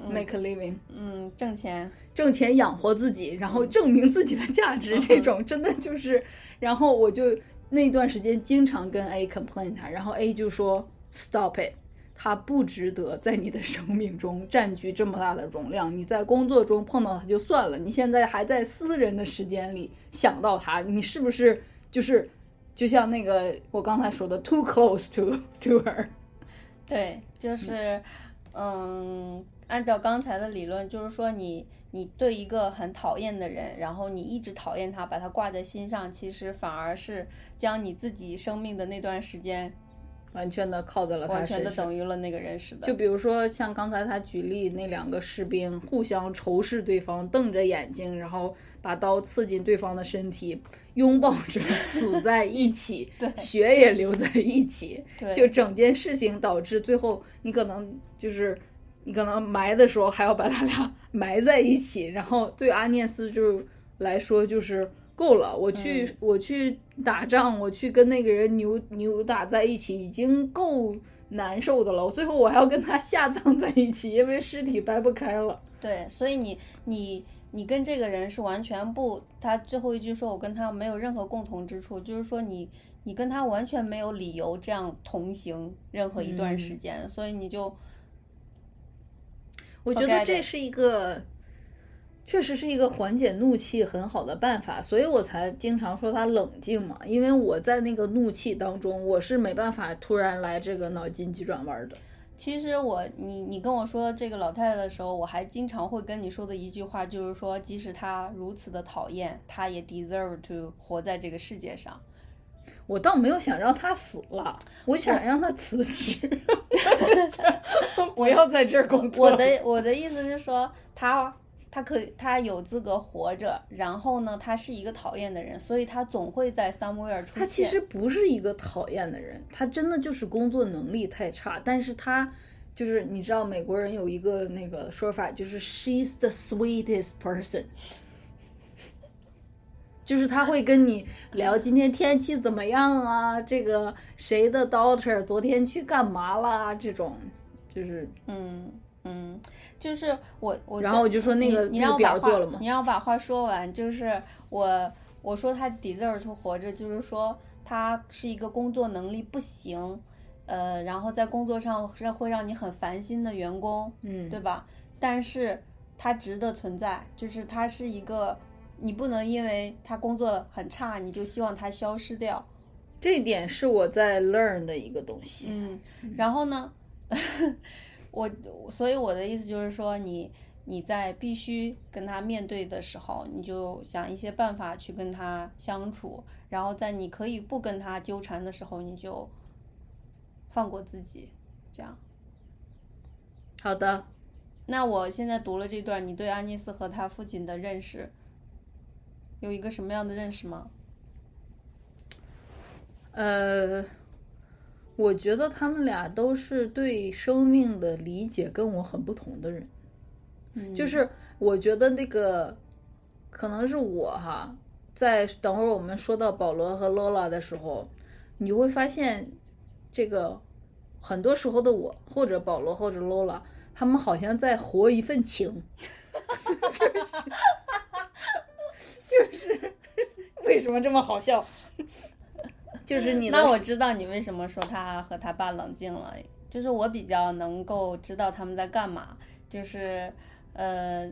，make a living，嗯，挣钱，挣钱养活自己，然后证明自己的价值，这种真的就是，然后我就那段时间经常跟 A complain 他，然后 A 就说 stop it。他不值得在你的生命中占据这么大的容量。你在工作中碰到他就算了，你现在还在私人的时间里想到他，你是不是就是就像那个我刚才说的 too close to to her？对，就是，嗯，按照刚才的理论，就是说你你对一个很讨厌的人，然后你一直讨厌他，把他挂在心上，其实反而是将你自己生命的那段时间完全的靠在了他完全的身上。等于了那个人似的。就比如说像刚才他举例那两个士兵互相仇视对方，瞪着眼睛，然后把刀刺进对方的身体，拥抱着死在一起，血也流在一起，对就整件事情导致最后你可能就是你可能埋的时候还要把他俩 埋在一起，然后对阿涅斯就来说就是。够了，我去，嗯我去打仗，我去跟那个人扭扭打在一起，已经够难受的了。我最后我还要跟他下葬在一起，因为尸体掰不开了。对，所以你你你跟这个人是完全不，他最后一句说我跟他没有任何共同之处，就是说你你跟他完全没有理由这样同行任何一段时间，所以你就我觉得这是一个，确实是一个缓解怒气很好的办法，所以我才经常说他冷静嘛。因为我在那个怒气当中，我是没办法突然来这个脑筋急转弯的。其实我你你跟我说这个老太太的时候，我还经常会跟你说的一句话，就是说即使她如此的讨厌，她也 deserve to 活在这个世界上。我倒没有想让她死了，我想让她辞职 不要在这儿工作。我的我的意思是说，他他可以他有资格活着，然后呢，他是一个讨厌的人，所以他总会在 somewhere 出现。他其实不是一个讨厌的人，他真的就是工作能力太差。但是他就是你知道，美国人有一个那个说法，就是 she's the sweetest person，就是他会跟你聊今天天气怎么样啊，这个谁的 daughter 昨天去干嘛啦，这种就是。嗯嗯，就是我我然后我就说那个那个你让我把话了吗你让我把话说完，就是我我说他 deserve to 活着，就是说他是一个工作能力不行，呃，然后在工作上让会让你很烦心的员工，嗯，对吧？但是他值得存在，就是他是一个，你不能因为他工作很差，你就希望他消失掉。这一点是我在 learn 的一个东西。嗯，然后呢，我所以我的意思就是说，你你在必须跟他面对的时候，你就想一些办法去跟他相处，然后在你可以不跟他纠缠的时候，你就放过自己，这样。好的，那我现在读了这段，你对安妮斯和他父亲的认识有一个什么样的认识吗？呃，我觉得他们俩都是对生命的理解跟我很不同的人。嗯就是我觉得那个可能是我哈，在等会儿我们说到保罗和罗拉的时候，你会发现这个很多时候的我，或者保罗或者罗拉，他们好像在活一份情，就是 就是 为什么这么好笑？就是你那我知道你为什么说他和他爸冷静了，就是我比较能够知道他们在干嘛，就是呃，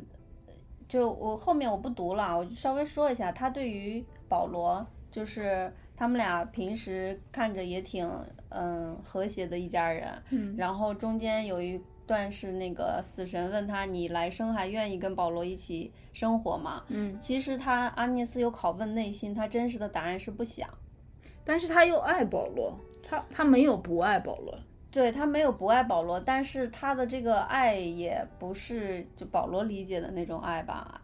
就我后面我不读了，我就稍微说一下，他对于保罗，就是他们俩平时看着也挺嗯和谐的一家人，嗯然后中间有一段是那个死神问他，你来生还愿意跟保罗一起生活吗？嗯，其实他阿涅斯有拷问内心，他真实的答案是不想。但是他又爱保罗，他他没有不爱保罗。对他没有不爱保罗，但是他的这个爱也不是就保罗理解的那种爱吧？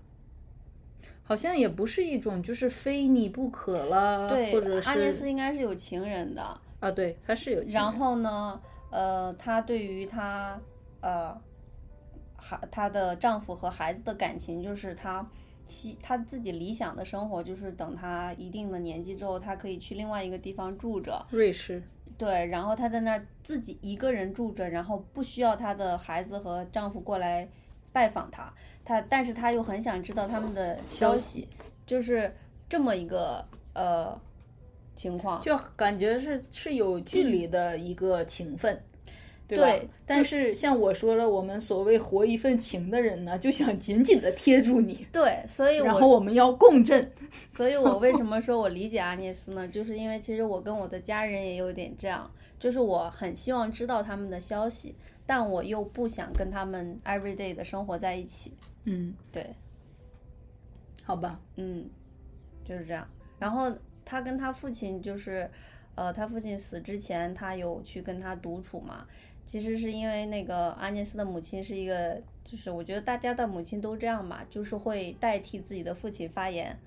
好像也不是一种就是非你不可了，对，或者是阿涅斯应该是有情人的。啊，对，他是有情人。然后呢，呃，她对于她呃孩她的丈夫和孩子的感情，就是他希他自己理想的生活，就是等他一定的年纪之后，他可以去另外一个地方住着。瑞士，对，然后他在那儿自己一个人住着，然后不需要他的孩子和丈夫过来拜访他。他但是他又很想知道他们的消息，就是这么一个呃情况。就感觉是是有距离的一个情分。对吧？对但是像我说了，我们所谓活一份情的人呢，就想紧紧的贴住你，对，所以然后我们要共振。所以我为什么说我理解阿涅斯呢？就是因为其实我跟我的家人也有点这样，就是我很希望知道他们的消息，但我又不想跟他们 every day 的生活在一起。嗯，对，好吧，嗯，就是这样。然后他跟他父亲就是，呃，他父亲死之前，他有去跟他独处嘛。其实是因为那个阿涅斯的母亲是一个，就是我觉得大家的母亲都这样吧，就是会代替自己的父亲发言。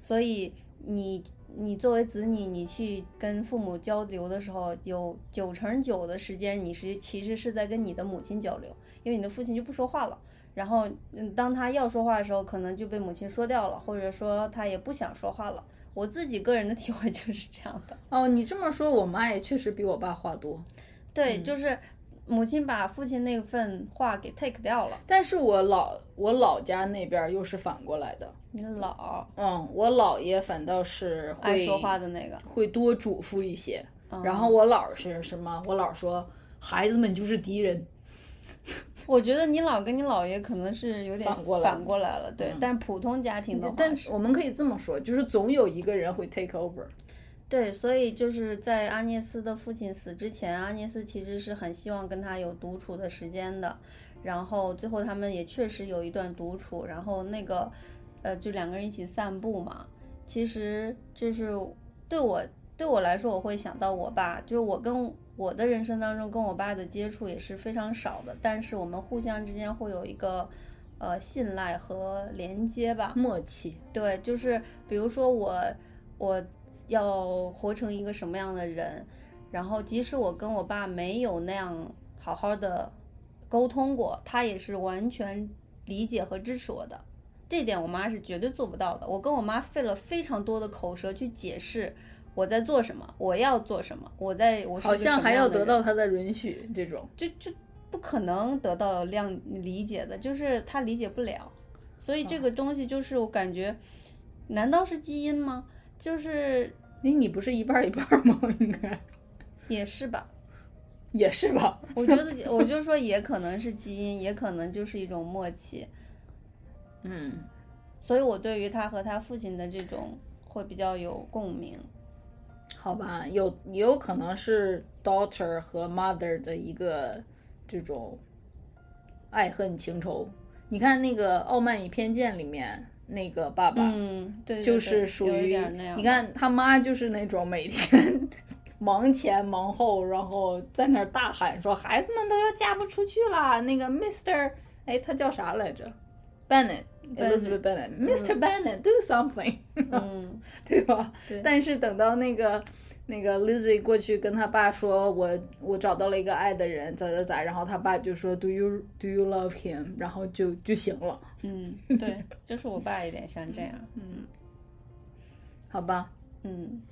所以你你作为子女，你去跟父母交流的时候，有九成九的时间你是其实是在跟你的母亲交流，因为你的父亲就不说话了。然后，嗯，当他要说话的时候，可能就被母亲说掉了，或者说他也不想说话了。我自己个人的体会就是这样的。哦，你这么说，我妈也确实比我爸话多，对，就是母亲把父亲那份话给 take 掉了。但是我老我老家那边又是反过来的。你老嗯，我姥爷反倒是会爱说话的那个，会多嘱咐一些。嗯然后我姥是什么？我姥说，孩子们就是敌人。我觉得你姥跟你姥爷可能是有点反过来反过来了，对。但普通家庭的话但是我们可以这么说，就是总有一个人会 take over。对，所以就是在阿涅斯的父亲死之前，阿涅斯其实是很希望跟他有独处的时间的。然后最后他们也确实有一段独处，然后那个呃，就两个人一起散步嘛。其实就是对我对我来说，我会想到我爸，就是我跟我的人生当中跟我爸的接触也是非常少的，但是我们互相之间会有一个呃信赖和连接吧。默契。对，就是比如说我我要活成一个什么样的人，然后即使我跟我爸没有那样好好的沟通过，他也是完全理解和支持我的。这点我妈是绝对做不到的。我跟我妈费了非常多的口舌去解释我在做什么，我要做什么，我在我好像还要得到他的允许，这种就就不可能得到谅理解的，就是他理解不了，所以这个东西就是我感觉，难道是基因吗？就是哎，你不是一半一半儿吗？应该也是吧，也是吧？我觉得我就说也可能是基因，也可能就是一种默契，嗯，所以我对于他和他父亲的这种会比较有共鸣。好吧，有也有可能是 daughter 和 mother 的一个这种爱恨情仇。你看那个《傲慢与偏见》里面那个爸爸，嗯，对对就是属于。你看他妈就是那种每天 忙前忙后，然后在那儿大喊说孩子们都要嫁不出去啦。那个 Mr. 哎，他叫啥来着？Bennett。Elizabeth Bennet，Mr. Bennet do something，、嗯，对吧？对但是等到那个那个 Lizzie 过去跟他爸说，我我找到了一个爱的人，咋咋咋，然后他爸就说 Do you do you love him？然后就就行了，嗯，对，就是我爸有点像这样。嗯好吧？嗯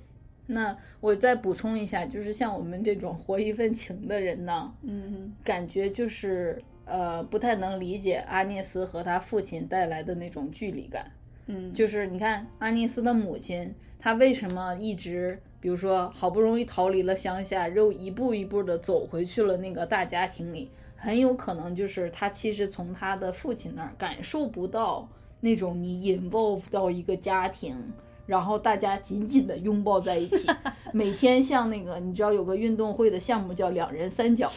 那我再补充一下，就是像我们这种活一份情的人呢，嗯感觉就是呃不太能理解阿涅斯和他父亲带来的那种距离感。嗯，就是你看阿涅斯的母亲，她为什么一直，比如说好不容易逃离了乡下，又一步一步的走回去了那个大家庭里，很有可能就是他其实从他的父亲那儿感受不到那种你 involve 到一个家庭。然后大家紧紧的拥抱在一起，每天像那个，你知道有个运动会的项目叫两人三角，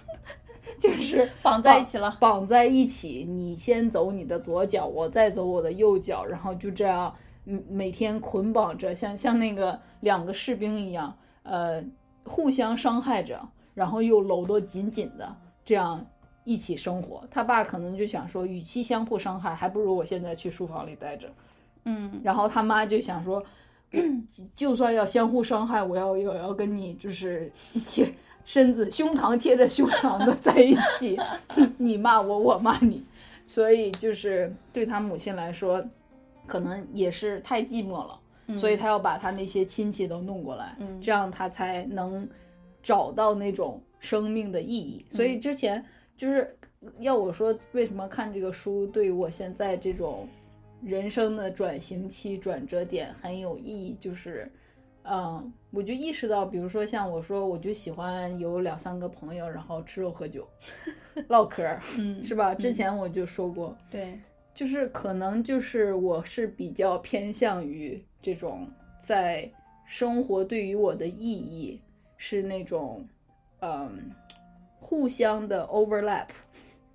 就是绑在一起了。绑在一起，你先走你的左脚，我再走我的右脚，然后就这样，嗯，每天捆绑着，像像那个两个士兵一样，呃，互相伤害着，然后又搂得紧紧的，这样一起生活。他爸可能就想说，与其相互伤害，还不如我现在去书房里待着。嗯然后他妈就想说，就算要相互伤害，我要我要跟你就是贴身子胸膛贴着胸膛的在一起，你骂我，我骂你，所以就是对他母亲来说，可能也是太寂寞了，所以他要把他那些亲戚都弄过来，嗯这样他才能找到那种生命的意义。所以之前就是要我说，为什么看这个书对于我现在这种。人生的转型期、转折点很有意义，就是，嗯，我就意识到，比如说像我说，我就喜欢有两三个朋友，然后吃肉喝酒，唠嗑，嗯，是吧？之前我就说过，对，就是可能就是我是比较偏向于这种在生活对于我的意义是那种，嗯，互相的 overlap，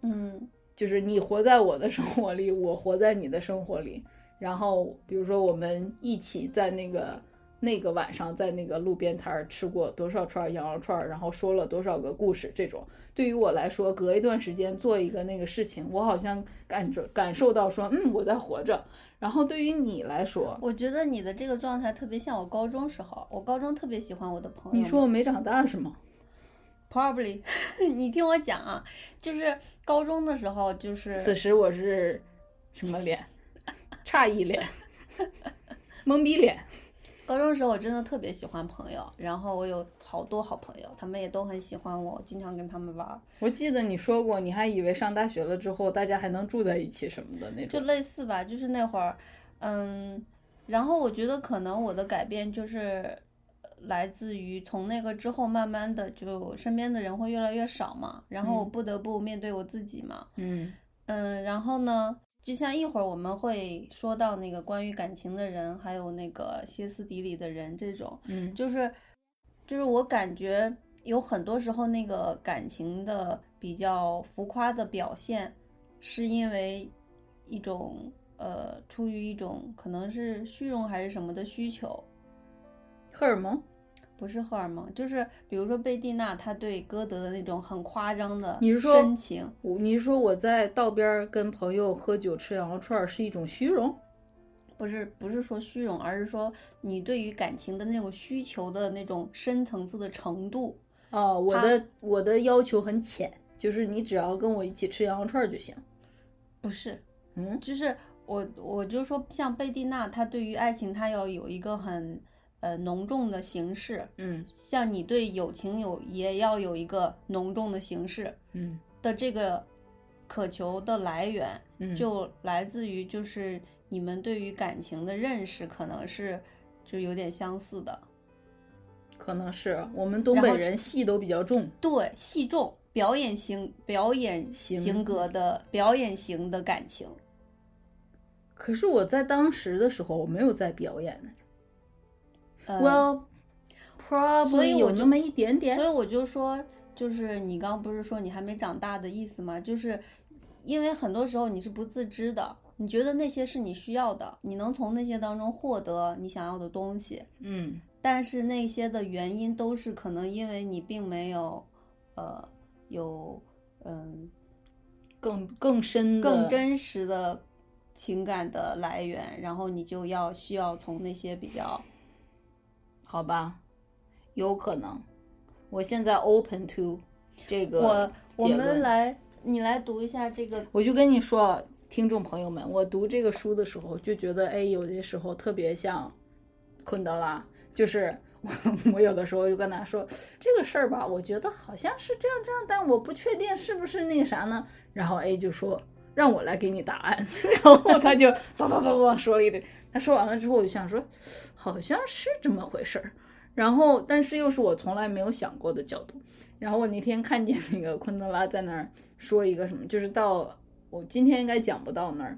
嗯就是你活在我的生活里，我活在你的生活里。然后比如说我们一起在那个那个晚上在那个路边摊儿吃过多少串羊肉串儿，然后说了多少个故事，这种对于我来说，隔一段时间做一个那个事情，我好像感着感受到说，嗯，我在活着。然后对于你来说，我觉得你的这个状态特别像我高中时候，我高中特别喜欢我的朋友。你说我没长大是吗？probably，你听我讲啊，就是高中的时候，就是此时我是什么脸？诧异脸，懵逼脸。高中时候我真的特别喜欢朋友，然后我有好多好朋友，他们也都很喜欢我，经常跟他们玩儿，我记得你说过，你还以为上大学了之后大家还能住在一起什么的那种。就。类似吧，就是那会儿，嗯，然后我觉得可能我的改变就是呃来自于从那个之后，慢慢的就身边的人会越来越少嘛，然后我嗯。不得不面对我自己嘛，嗯。嗯，然后呢，就像一会儿我们会说到那个关于感情的人，还有那个歇斯底里的人这种，嗯。就是就是我感觉有很多时候那个感情的比较浮夸的表现，是因为一种呃出于一种可能是虚荣还是什么的需求，荷尔蒙。不是荷尔蒙，就是比如说贝蒂娜她对歌德的那种很夸张的深情，你是说我在道边儿跟朋友喝酒吃羊肉串儿是一种虚荣？不是不是说虚荣，而是说你对于感情的那种需求的那种深层次的程度。哦，我的我的要求很浅，就是你只要跟我一起吃羊肉串儿就行。不是，嗯就是我我就说像贝蒂娜，她对于爱情她要有一个很呃浓重的形式，嗯像你对友情有也要有一个浓重的形式嗯的这个渴求的来源，嗯，就来自于就是你们对于感情的认识可能是就有点相似的。可能是我们东北人戏都比较重。对，戏重表演型表演型型格的表演型的感情，可是我在当时的时候，我没有在表演呢。呃 Well, probably 以有那么一点点所以。我就说，就是你刚刚不是说你还没长大的意思吗？就是因为很多时候你是不自知的，你觉得那些是你需要的，你能从那些当中获得你想要的东西，嗯但是那些的原因都是可能因为你并没有，呃，有嗯更更深的更真实的情感的来源，然后你就要需要从那些比较好吧，有可能。我现在 open to 这个我我们来，你来读一下这个我就跟你说，听众朋友们，我读这个书的时候就觉得，哎，有的时候特别像昆德拉，就是我 我有的时候就跟他说这个事儿吧，我觉得好像是这样这样，但我不确定是不是那个啥呢。然后 A 就说让我来给你答案，然后他就叨叨叨叨说了一堆。他说完了之后，我就想说，好像是这么回事儿。然后，但是又是我从来没有想过的角度。然后我那天看见那个昆德拉在那儿说一个什么，就是到我今天应该讲不到那儿，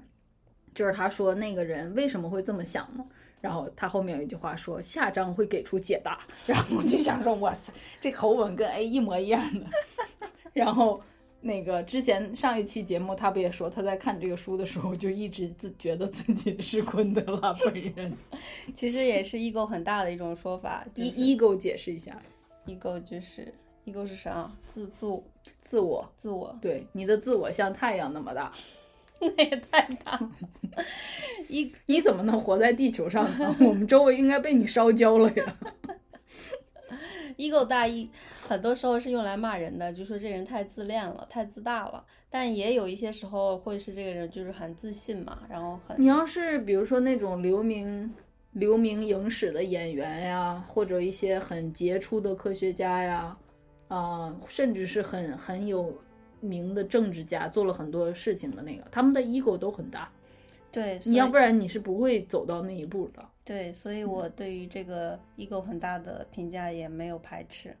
就是他说那个人为什么会这么想呢？然后他后面有一句话说下章会给出解答，然后我就想说哇塞，这口吻跟 A 一模一样的。然后那个之前上一期节目他不也说他在看这个书的时候就一直自觉得自己是昆德拉本人。其实也是 ego 很大的一种说法。就是 E ego 解释一下，ego 就是 ego 是啥啊？自自我自我，自我，对你的自我像太阳那么大，那也太大了。一你怎么能活在地球上呢？我们周围应该被你烧焦了呀。ego 大一，很多时候是用来骂人的，就说这人太自恋了，太自大了。但也有一些时候会是这个人就是很自信嘛，然后很你要是比如说那种留名留名影史的演员呀，或者一些很杰出的科学家呀，啊、甚至是很很有名的政治家，做了很多事情的那个，他们的 ego 都很大。对，你要不然你是不会走到那一步的。对，所以我对于这个 ego 很大的评价也没有排斥。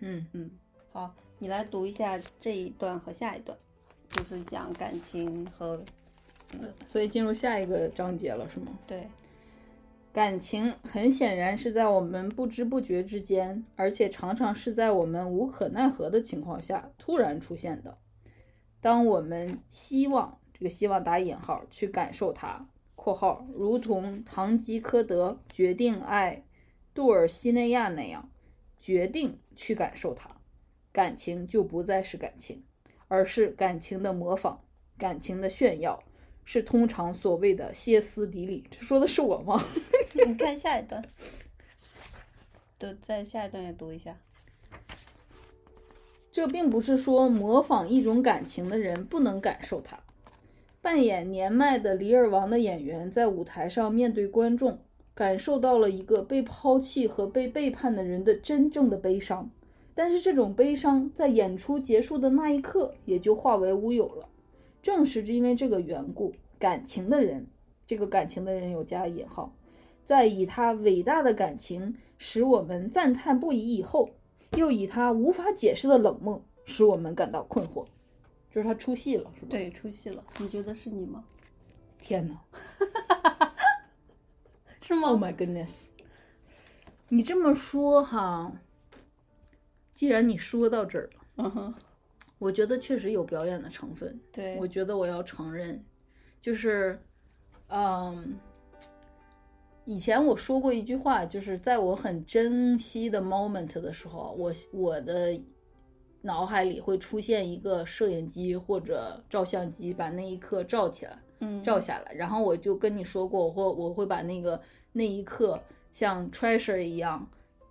嗯，嗯，好，你来读一下这一段和下一段，就是讲感情和所以进入下一个章节了，是吗？对，感情很显然是在我们不知不觉之间，而且常常是在我们无可奈何的情况下突然出现的。当我们希望这个希望打引号去感受它（括号如同堂吉诃德决定爱杜尔西内亚那样，决定去感受它），感情就不再是感情，而是感情的模仿，感情的炫耀。是通常所谓的歇斯底里，这说的是我吗？你看下一段，都在下一段也读一下。这并不是说模仿一种感情的人不能感受它。扮演年迈的李尔王的演员在舞台上面对观众，感受到了一个被抛弃和被背叛的人的真正的悲伤，但是这种悲伤在演出结束的那一刻也就化为乌有了。正是因为这个缘故，感情的人，这个感情的人有加引号，在以他伟大的感情使我们赞叹不已以后，又以他无法解释的冷漠使我们感到困惑。就是他出戏了，是吧？对，出戏了。你觉得是你吗？天哪！是吗？Oh my goodness！你这么说哈，既然你说到这儿了，嗯哼，我觉得确实有表演的成分。对，我觉得我要承认，就是，嗯，以前我说过一句话，就是在我很珍惜的 moment 的时候，我我的脑海里会出现一个摄影机或者照相机，把那一刻照起来，嗯，照下来。然后我就跟你说过，我会我会把那个那一刻像 treasure 一样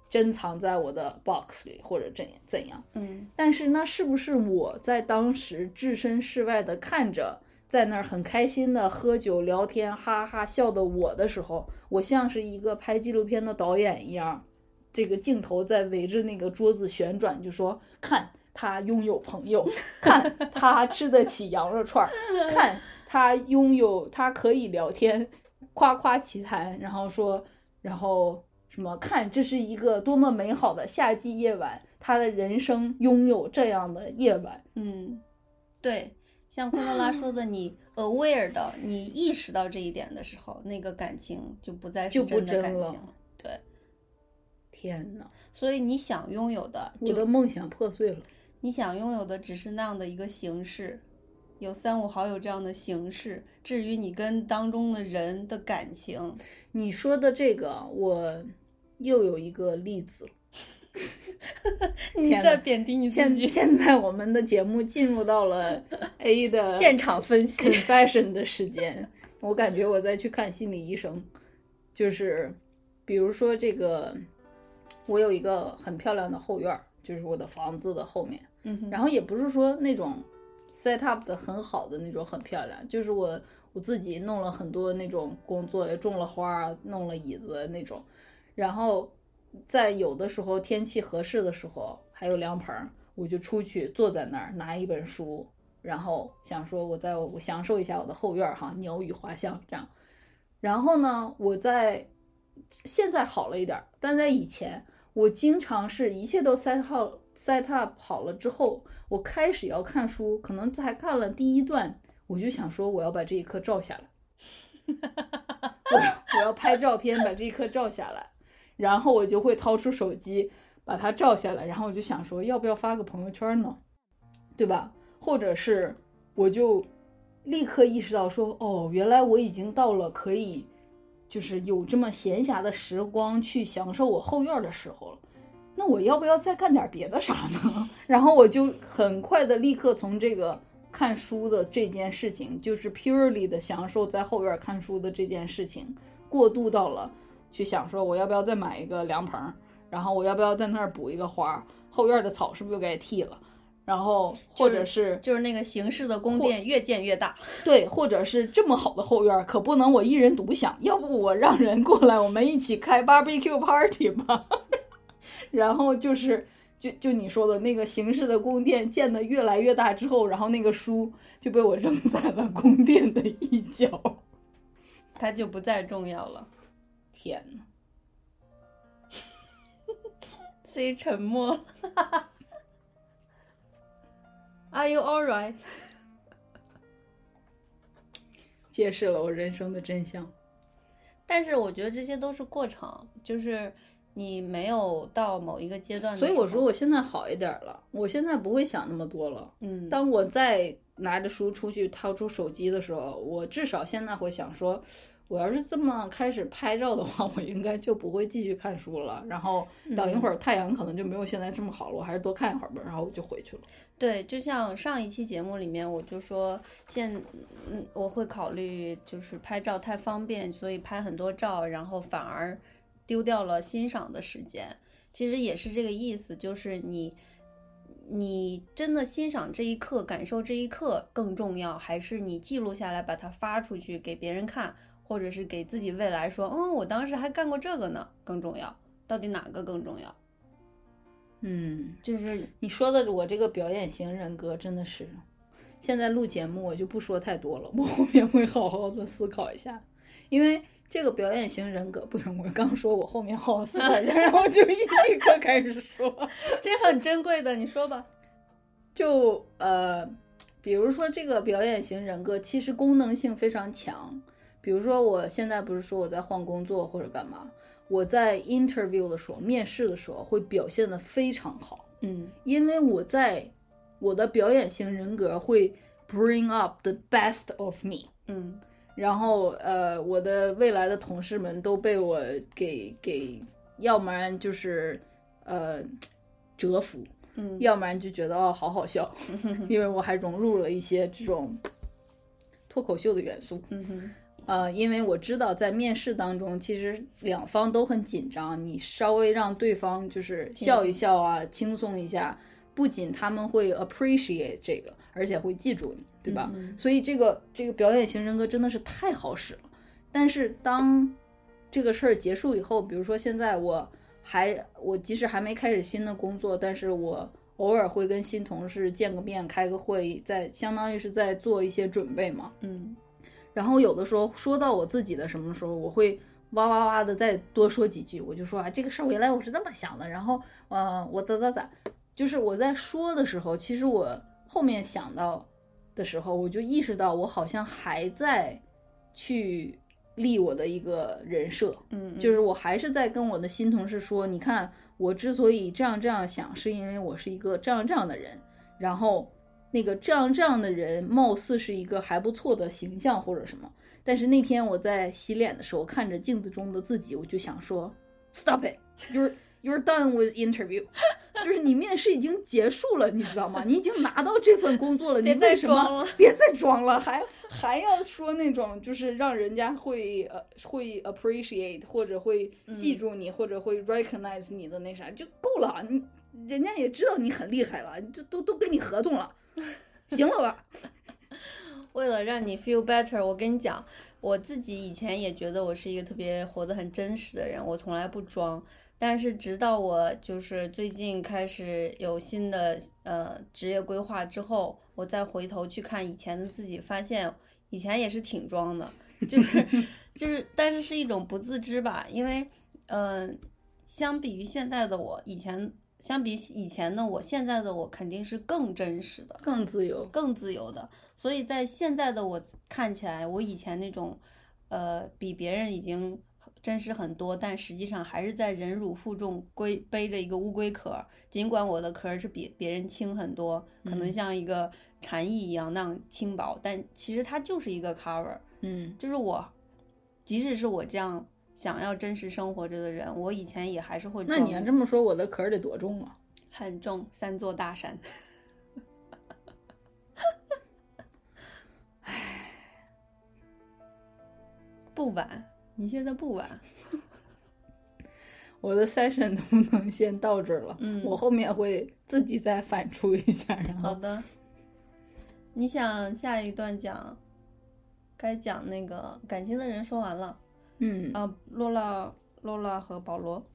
珍藏在我的 box 里，或者怎怎样。嗯但是那是不是我在当时置身事外的看着，在那儿很开心的喝酒聊天，哈哈笑的我的时候，我像是一个拍纪录片的导演一样，这个镜头在围着那个桌子旋转，就说看他拥有朋友，看他吃得起羊肉串儿，看他拥有他可以聊天，夸夸其谈，然后说，然后什么看这是一个多么美好的夏季夜晚，他的人生拥有这样的夜晚，嗯，对，像昆德拉说的，你 aware 的，你意识到这一点的时候，那个感情就不再是就不真的感情了。对，天呐，所以你想拥有的，我的梦想破碎了。你想拥有的只是那样的一个形式，有三五好友这样的形式。至于你跟当中的人的感情，你说的这个，我又有一个例子。你在贬低你自现己。现在我们的节目进入到了 A 的现场分析 confession 的时间，我感觉我在去看心理医生。就是比如说这个，我有一个很漂亮的后院儿，就是我的房子的后面。嗯，然后也不是说那种 set up 的很好的那种很漂亮，就是我我自己弄了很多那种工作，也种了花，弄了椅子那种，然后在有的时候天气合适的时候，还有凉棚，我就出去坐在那儿拿一本书，然后想说我在我享受一下我的后院哈，鸟语花香这样。然后呢，我在现在好了一点，但在以前，我经常是一切都 set 好 set up 好了之后，我开始要看书，可能才看了第一段，我就想说我要把这一刻照下来，我 我要拍照片把这一刻照下来，然后我就会掏出手机把它照下来，然后我就想说要不要发个朋友圈呢，对吧？或者是我就立刻意识到说，哦，原来我已经到了可以。就是有这么闲暇的时光去享受我后院的时候了，那我要不要再干点别的啥呢？然后我就很快的立刻从这个看书的这件事情，就是 purely 的享受在后院看书的这件事情，过渡到了去想说我要不要再买一个凉棚，然后我要不要在那儿补一个花，后院的草是不是又该剃了？然后或者是就是那个形式的宫殿越建越大。对，或者是这么好的后院儿，可不能我一人独享，要不我让人过来，我们一起开 barbecue party 吧。然后就是，就就你说的那个形式的宫殿建的越来越大之后，然后那个书就被我扔在了宫殿的一角。它就不再重要了。天呐，C 沉默了。Are you alright？揭示了我人生的真相。但是我觉得这些都是过程，就是你没有到某一个阶段所以我说我现在好一点儿了，我现在不会想那么多了。嗯，当我再拿着书出去掏出手机的时候，我至少现在会想说，我要是这么开始拍照的话，我应该就不会继续看书了。然后等一会儿太阳可能就没有现在这么好了，我还是多看一会儿吧。然后我就回去了。对，就像上一期节目里面，我就说现，嗯，我会考虑就是拍照太方便，所以拍很多照，然后反而丢掉了欣赏的时间。其实也是这个意思，就是你，你真的欣赏这一刻，感受这一刻更重要，还是你记录下来把它发出去给别人看，或者是给自己未来说，嗯，我当时还干过这个呢，更重要？到底哪个更重要？嗯，就是你说的我这个表演型人格真的是，现在录节目我就不说太多了，我后面会好好的思考一下，因为这个表演型人格不是我刚说我后面好好思考一下，然后就立刻开始说，这很珍贵的，你说吧。就呃，比如说这个表演型人格其实功能性非常强，比如说我现在不是说我在换工作或者干嘛，我在 interview 的时候，面试的时候会表现得非常好，嗯。因为我在我的表演型人格会 bring up the best of me，嗯然后呃，我的未来的同事们都被我给给，要不然就是呃折服，嗯要不然就觉得哦好好笑，因为我还融入了一些这种脱口秀的元素。嗯哼呃，因为我知道在面试当中，其实两方都很紧张，你稍微让对方就是笑一笑啊，轻松一下，不仅他们会 appreciate 这个，而且会记住你，对吧？嗯所以这个这个表演型人格真的是太好使了。但是当这个事儿结束以后，比如说现在我还我即使还没开始新的工作，但是我偶尔会跟新同事见个面，开个会，在相当于是在做一些准备嘛。嗯然后有的时候说到我自己的什么时候，我会哇哇哇的再多说几句，我就说啊，这个事儿原来我是这么想的，然后呃，我咋咋咋，就是我在说的时候，其实我后面想到的时候，我就意识到我好像还在去立我的一个人设，嗯，就是我还是在跟我的新同事说，你看我之所以这样这样想，是因为我是一个这样这样的人，然后那个这样这样的人，貌似是一个还不错的形象或者什么。但是那天我在洗脸的时候，看着镜子中的自己，我就想说，Stop it，you're you're done with interview，就是你面试已经结束了，你知道吗？你已经拿到这份工作了，你为什么 别再装了，还还要说那种就是让人家会呃会 appreciate 或者会记住你、或者会 recognize 你的那啥就够了，你人家也知道你很厉害了，就都都跟你合同了，行了吧？为了让你 feel better，我跟你讲，我自己以前也觉得我是一个特别活得很真实的人，我从来不装。但是直到我就是最近开始有新的呃职业规划之后，我再回头去看以前的自己，发现以前也是挺装的，就是 就是，但是是一种不自知吧，因为嗯、呃相比于现在的我，以前相比以前的我，现在的我肯定是更真实的。更自由。更自由的。所以在现在的我看起来，我以前那种，呃，比别人已经真实很多，但实际上还是在忍辱负重，龟背着一个乌龟壳。尽管我的壳是比别人轻很多，可能嗯像一个蝉翼一样那样轻薄，但其实它就是一个 cover。嗯就是我，即使是我这样想要真实生活着的人，我以前也还是会那你要这么说，我的壳得多重啊？很重，三座大山。不晚，你现在不晚。我的 session 能不能先到这儿了？嗯我后面会自己再反刍一下，然后好的，你想下一段讲，该讲那个感情的人说完了嗯啊，洛拉、洛拉和保罗。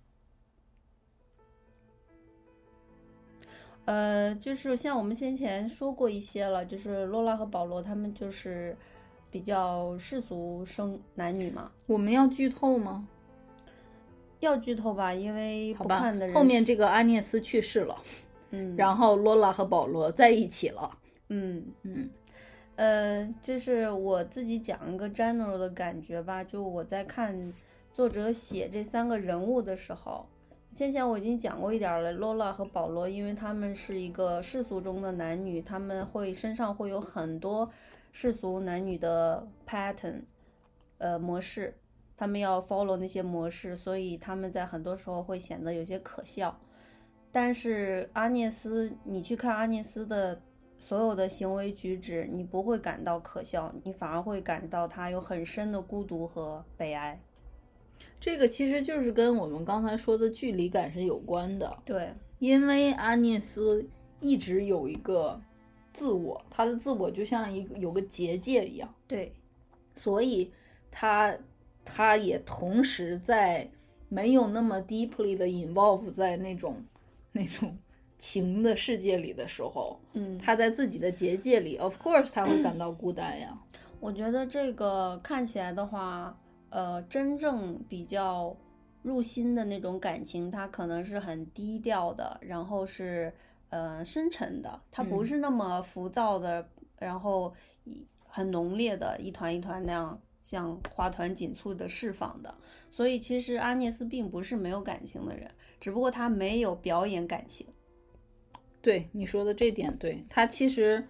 呃，就是像我们先前说过一些了，就是洛拉和保罗他们就是比较世俗生男女嘛，我们要剧透吗？要剧透吧，因为不看的，人后面这个阿涅斯去世了，嗯，然后罗拉和保罗在一起了。嗯嗯呃，就是我自己讲一个 general 的感觉吧，就我在看作者写这三个人物的时候，先前我已经讲过一点儿了。罗拉和保罗，因为他们是一个世俗中的男女，他们会身上会有很多世俗男女的 pattern，呃模式，他们要 follow 那些模式，所以他们在很多时候会显得有些可笑。但是阿涅斯，你去看阿涅斯的所有的行为举止，你不会感到可笑，你反而会感到他有很深的孤独和悲哀。这个其实就是跟我们刚才说的距离感是有关的，对，因为阿涅斯一直有一个自我，他的自我就像一个有个结界一样，对，所以他他也同时在没有那么 deeply 的 involve 在那种 那种情的世界里的时候，嗯，他在自己的结界里，of course 他会感到孤单呀。我觉得这个看起来的话，呃，真正比较入心的那种感情，他可能是很低调的，然后是呃深沉的，它不嗯是那么浮躁的，然后很浓烈的一团一团那样像花团锦簇的释放的。所以其实阿涅斯并不是没有感情的人，只不过他没有表演感情。对你说的这点，对他其实，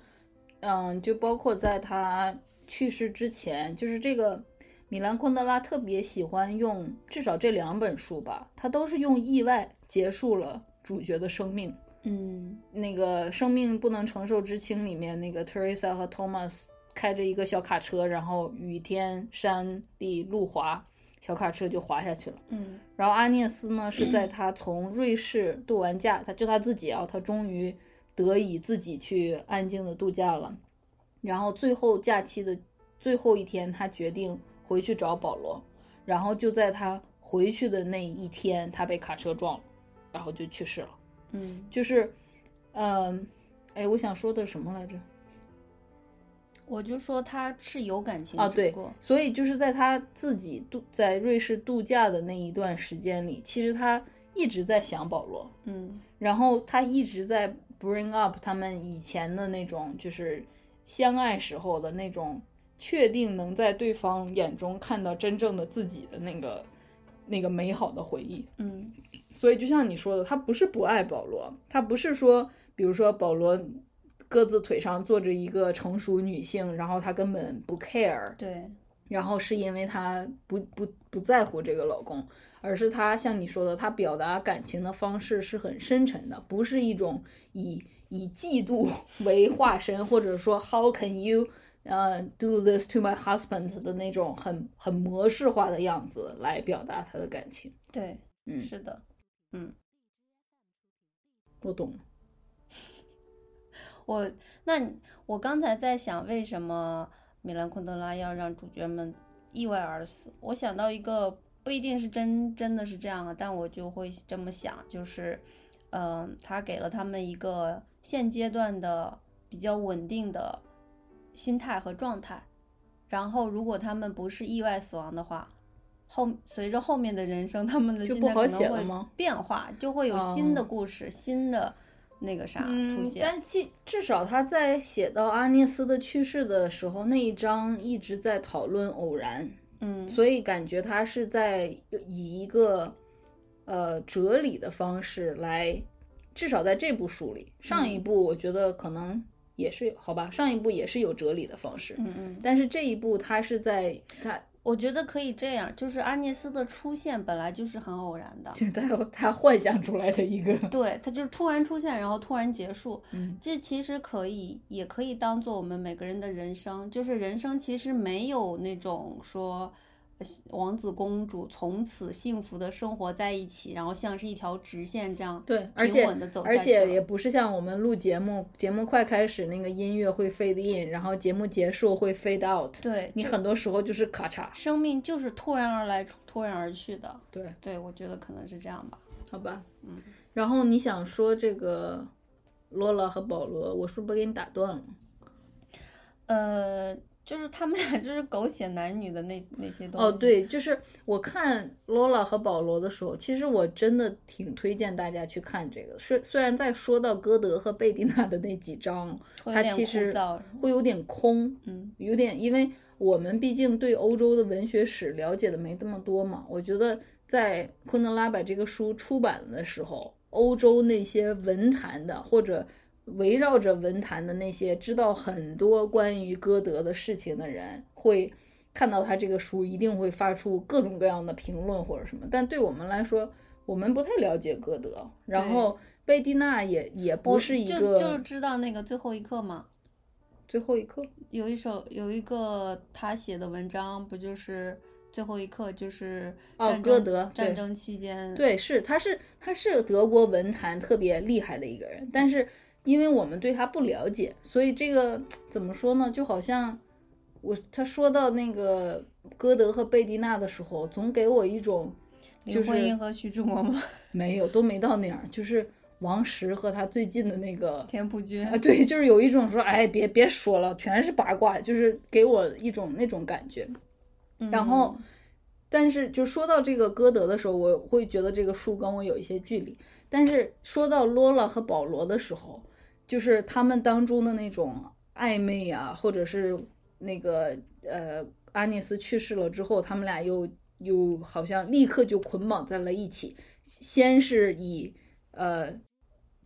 嗯，就包括在他去世之前，就是这个米兰昆德拉特别喜欢用，至少这两本书吧，他都是用意外结束了主角的生命。嗯那个《生命不能承受之轻》里面，那个 Teresa 和 Thomas 开着一个小卡车，然后雨天山地路滑，小卡车就滑下去了。嗯然后阿涅斯呢，是在他从瑞士度完假，他就他自己啊，他终于得以自己去安静的度假了。然后最后假期的最后一天，他决定回去找保罗。然后就在他回去的那一天，他被卡车撞了，然后就去世了。嗯，就是，嗯、哎，我想说的什么来着？我就说他是有感情啊，对所以就是在他自己度在瑞士度假的那一段时间里，其实他一直在想保罗，嗯然后他一直在 bring up 他们以前的那种就是相爱时候的那种确定能在对方眼中看到真正的自己的那个那个美好的回忆。嗯所以就像你说的，他不是不爱保罗，他不是说，比如说保罗各自腿上坐着一个成熟女性，然后他根本不 care，对，然后是因为他不不不在乎这个老公，而是他像你说的，他表达感情的方式是很深沉的，不是一种以以嫉妒 为化身，或者说 How can you 呃、do this to my husband 的那种很很模式化的样子来表达他的感情。对，嗯，是的，嗯。我懂。我那我刚才在想，为什么米兰昆德拉要让主角们意外而死？我想到一个不一定是真真的是这样啊，但我就会这么想，就是，嗯、他给了他们一个现阶段的比较稳定的心态和状态，然后如果他们不是意外死亡的话。后随着后面的人生，他们的心就不好态可能会写了吗？变化，就会有新的哦故事、新的那个啥出嗯，现。但至至少他在写到阿涅斯的去世的时候，那一章一直在讨论偶然，嗯，所以感觉他是在以一个呃哲理的方式来，至少在这部书里，上一部我觉得可能也是好吧，上一部也是有哲理的方式，嗯嗯，但是这一部他是在他我觉得可以这样，就是阿涅斯的出现本来就是很偶然的，就是他他幻想出来的一个，对，他就是突然出现，然后突然结束。嗯这其实可以，也可以当做我们每个人的人生，就是人生其实没有那种说。呃王子公主从此幸福的生活在一起，然后像是一条直线这样对，而且平稳的走下而去了且也不是像我们录节目，节目快开始那个音乐会 fade in，然后节目结束会 fade out。对就你很多时候就是咔嚓。生命就是突然而来，突然而去的。对，对，我觉得可能是这样吧。好吧。嗯。然后你想说这个罗拉和保罗，我是不是给你打断了？呃，就是他们俩就是狗血男女的那那些东西。哦，，对，就是我看罗拉和保罗的时候，其实我真的挺推荐大家去看这个。虽虽然在说到歌德和贝蒂娜的那几章，会有点枯它其实会有点空，嗯有点，因为我们毕竟对欧洲的文学史了解的没这么多嘛。我觉得在昆德拉把这个书出版的时候，欧洲那些文坛的或者围绕着文坛的那些知道很多关于歌德的事情的人，会看到他这个书，一定会发出各种各样的评论或者什么。但对我们来说，我们不太了解歌德，然后贝蒂娜也也不是一就个就知道那个最后一刻嘛，最后一刻。有一首有一个他写的文章，不就是最后一刻就是哦歌德战争期间，对，是他是他是德国文坛特别厉害的一个人，但是因为我们对他不了解，所以这个怎么说呢？就好像我他说到那个歌德和贝蒂娜的时候，总给我一种就是林徽因和徐志摩吗？没有都没到那样，就是王石和他最近的那个 田朴珺啊，对，就是有一种说，哎，别别说了，全是八卦，就是给我一种那种感觉。然后，但是就说到这个歌德的时候，我会觉得这个书跟我有一些距离。但是说到罗拉和保罗的时候，就是他们当中的那种暧昧啊，或者是那个呃，阿涅斯去世了之后，他们俩又又好像立刻就捆绑在了一起。先是以呃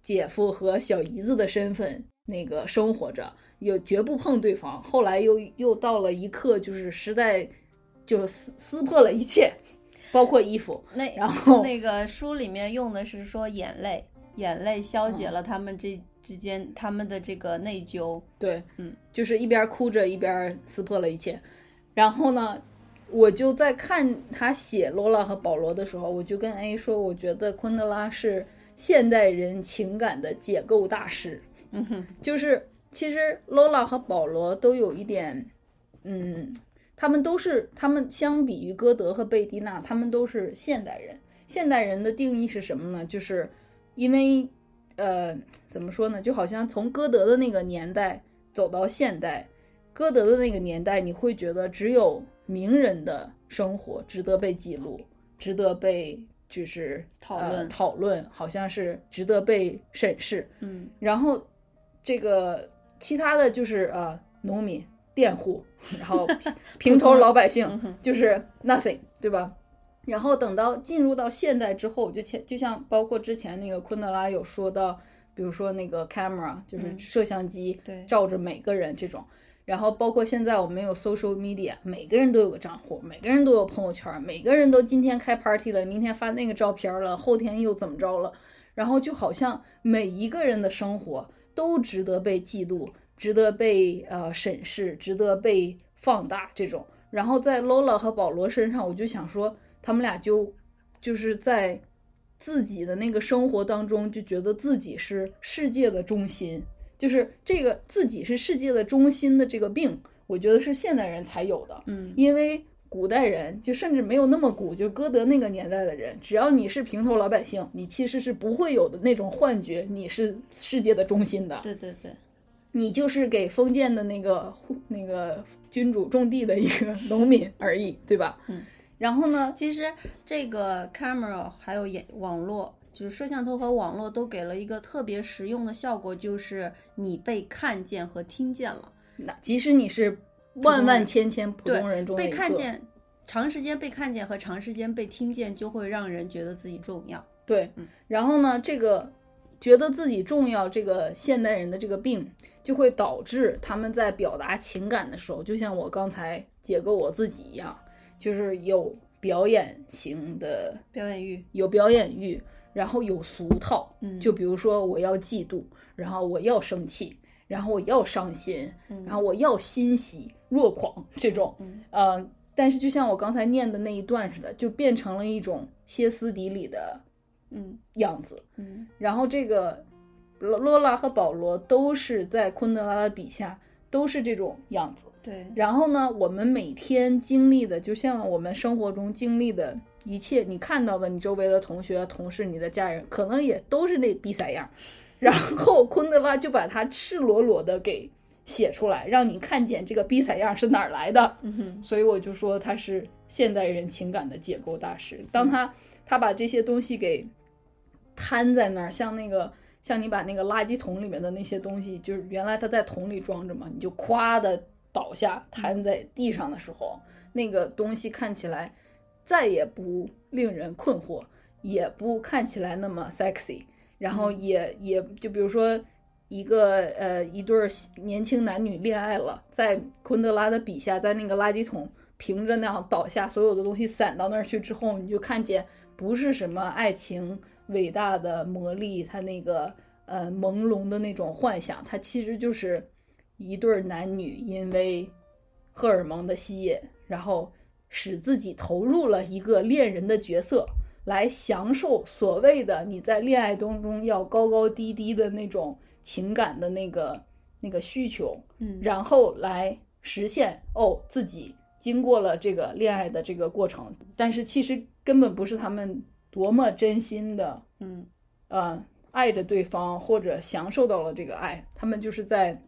姐夫和小姨子的身份那个生活着，又绝不碰对方。后来又又到了一刻，就是实在就撕撕破了一切，包括衣服。那然后那个书里面用的是说眼泪，眼泪消嗯解了他们这之间他们的这个内疚。对，嗯，就是一边哭着一边撕破了一切。然后呢，我就在看他写罗拉和保罗的时候，我就跟 A 说，我觉得昆德拉是现代人情感的解构大师。嗯哼，就是其实罗拉和保罗都有一点，嗯，他们都是他们相比于歌德和贝蒂娜，他们都是现代人。现代人的定义是什么呢？就是因为呃，怎么说呢？就好像从歌德的那个年代走到现代，歌德的那个年代，你会觉得只有名人的生活值得被记录，值得被就是呃讨论讨论，好像是值得被审视。嗯然后这个其他的就是呃农民、佃户，然后 平头老百姓就是 nothing，对吧？然后等到进入到现代之后，就前就像包括之前那个昆德拉有说到，比如说那个 camera 就是嗯摄像机对。照着每个人这种，然后包括现在我们有 social media，每个人都有个账户，每个人都有朋友圈，每个人都今天开 party 了，明天发那个照片了，后天又怎么着了，然后就好像每一个人的生活都值得被记录，值得被呃审视，值得被放大这种。然后在 Lola 和保罗身上，我就想说，他们俩就就是在自己的那个生活当中，就觉得自己是世界的中心，就是这个自己是世界的中心的这个病，我觉得是现代人才有的。嗯因为古代人就甚至没有那么古，就歌德那个年代的人，只要你是平头老百姓，你其实是不会有的那种幻觉，你是世界的中心的。对对对，你就是给封建的那个户那个君主种地的一个 农民而已，对吧？嗯。然后呢，其实这个 camera 还有眼网络，就是摄像头和网络都给了一个特别实用的效果，就是你被看见和听见了。那即使你是万万千千普通人中被，看见，长时间被看见和长时间被听见，就会让人觉得自己重要。对嗯，然后呢，这个觉得自己重要，这个现代人的这个病，就会导致他们在表达情感的时候，就像我刚才解构我自己一样，就是有表演型的，表演欲，有表演欲，然后有俗套，嗯就比如说我要嫉妒，然后我要生气，然后我要伤心，嗯然后我要欣喜若狂这种，嗯呃，但是就像我刚才念的那一段似的，就变成了一种歇斯底里的嗯样子。嗯然后这个罗罗拉和保罗都是在昆德拉的笔下都是这种样子。对，然后呢，我们每天经历的，就像我们生活中经历的一切，你看到的，你周围的同学、同事、你的家人，可能也都是那逼色样儿。然后昆德拉就把它赤裸裸的给写出来，让你看见这个逼色样儿是哪儿来的。嗯哼，所以我就说他是现代人情感的解构大师。当他他把这些东西给摊在那儿，像那个像你把那个垃圾桶里面的那些东西，就是原来他在桶里装着嘛，你就咵的倒下瘫在地上的时候，那个东西看起来再也不令人困惑，也不看起来那么 sexy，然后也也就比如说一个呃一对儿年轻男女恋爱了，在昆德拉的笔下，在那个垃圾桶平着那样倒下，所有的东西散到那儿去之后，你就看见不是什么爱情伟大的魔力，它那个呃朦胧的那种幻想，它其实就是一对儿男女因为荷尔蒙的吸引，然后使自己投入了一个恋人的角色，来享受所谓的你在恋爱当中要高高低低的那种情感的那个那个需求，嗯。然后来实现哦自己经过了这个恋爱的这个过程，但是其实根本不是他们多么真心的嗯。呃爱着对方或者享受到了这个爱，他们就是在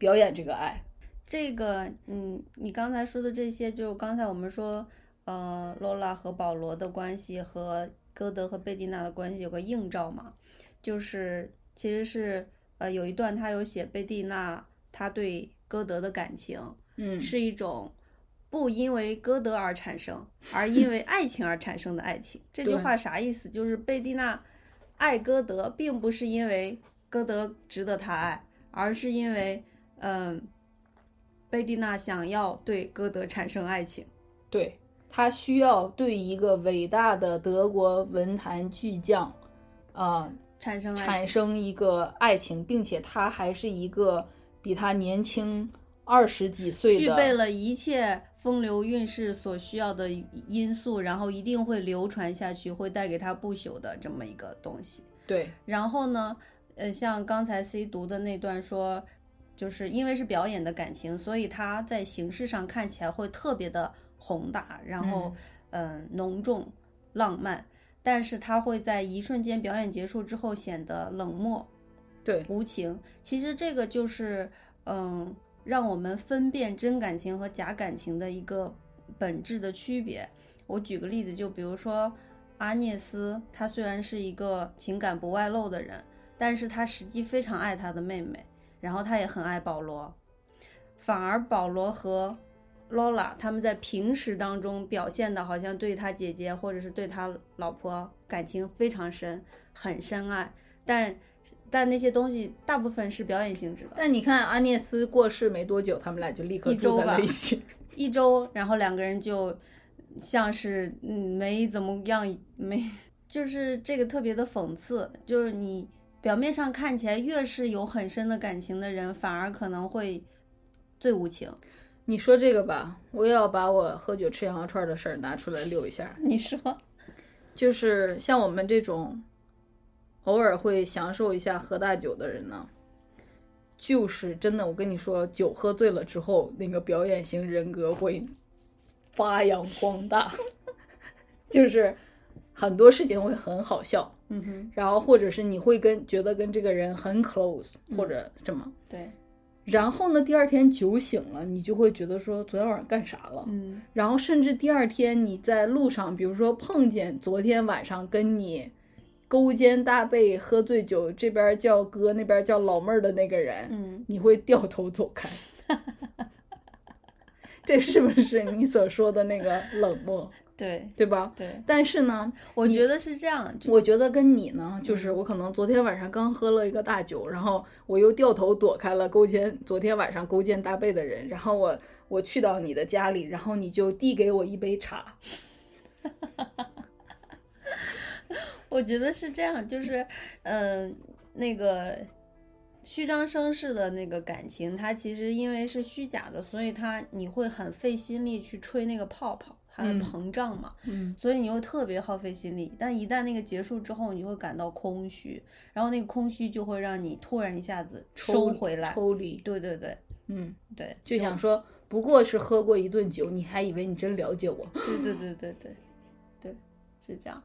表演这个爱。这个，嗯，你刚才说的这些，就刚才我们说，呃，罗拉和保罗的关系和歌德和贝蒂娜的关系有个映照嘛，就是其实是呃有一段他有写贝蒂娜他对歌德的感情嗯是一种不因为歌德而产生，而因为 爱情而产生的爱情。这句话啥意思？就是贝蒂娜爱歌德，并不是因为歌德值得她爱，而是因为，嗯，贝蒂娜想要对歌德产生爱情。对他需要对一个伟大的德国文坛巨匠，啊、产生爱产，生一个爱情，并且他还是一个比他年轻二十几岁的，具备了一切风流韵事所需要的因素，然后一定会流传下去，会带给他不朽的这么一个东西。对然后呢，呃，像刚才 C 读的那段说，就是因为是表演的感情，所以它在形式上看起来会特别的宏大，然后嗯、呃浓重浪漫，但是他会在一瞬间表演结束之后显得冷漠对无情。其实这个就是嗯，让我们分辨真感情和假感情的一个本质的区别。我举个例子，就比如说阿涅斯，他虽然是一个情感不外露的人，但是他实际非常爱他的妹妹，然后他也很爱保罗。反而保罗和 Lola 他们在平时当中表现的好像对他姐姐或者是对他老婆感情非常深，很深爱，但但那些东西大部分是表演性质的。但你看阿涅斯过世没多久，他们俩就立刻住在了一起。一周，然后两个人就像是嗯没怎么样，没就是这个特别的讽刺，就是你表面上看起来越是有很深的感情的人，反而可能会最无情。你说这个吧，我也要把我喝酒吃羊肉串的事儿拿出来溜一下。你说，就是像我们这种偶尔会享受一下喝大酒的人呢，就是真的，我跟你说，酒喝醉了之后，那个表演型人格会发扬光大，就是很多事情会很好笑，嗯哼，然后或者是你会跟觉得跟这个人很 close，或者什么。对，然后呢，第二天酒醒了，你就会觉得说昨天晚上干啥了？嗯然后甚至第二天你在路上，比如说碰见昨天晚上跟你勾肩搭背、喝醉酒，这边叫哥，那边叫老妹儿的那个人，嗯，你会掉头走开。这是不是你所说的那个冷漠，对对吧？对，但是呢，我觉得是这样，我觉得跟你呢，就是我可能昨天晚上刚喝了一个大酒，然后我又掉头躲开了勾肩昨天晚上勾肩搭背的人，然后我我去到你的家里，然后你就递给我一杯茶，我觉得是这样，就是，嗯、那个虚张声势的那个感情，它其实因为是虚假的，所以它你会很费心力去吹那个泡泡，它的嗯膨胀嘛，嗯，所以你又特别耗费心力。但一旦那个结束之后，你会感到空虚，然后那个空虚就会让你突然一下子收回来。抽离，对对对嗯，对，就想说，不过是喝过一顿酒，你还以为你真了解我，对对对对对 对，是这样。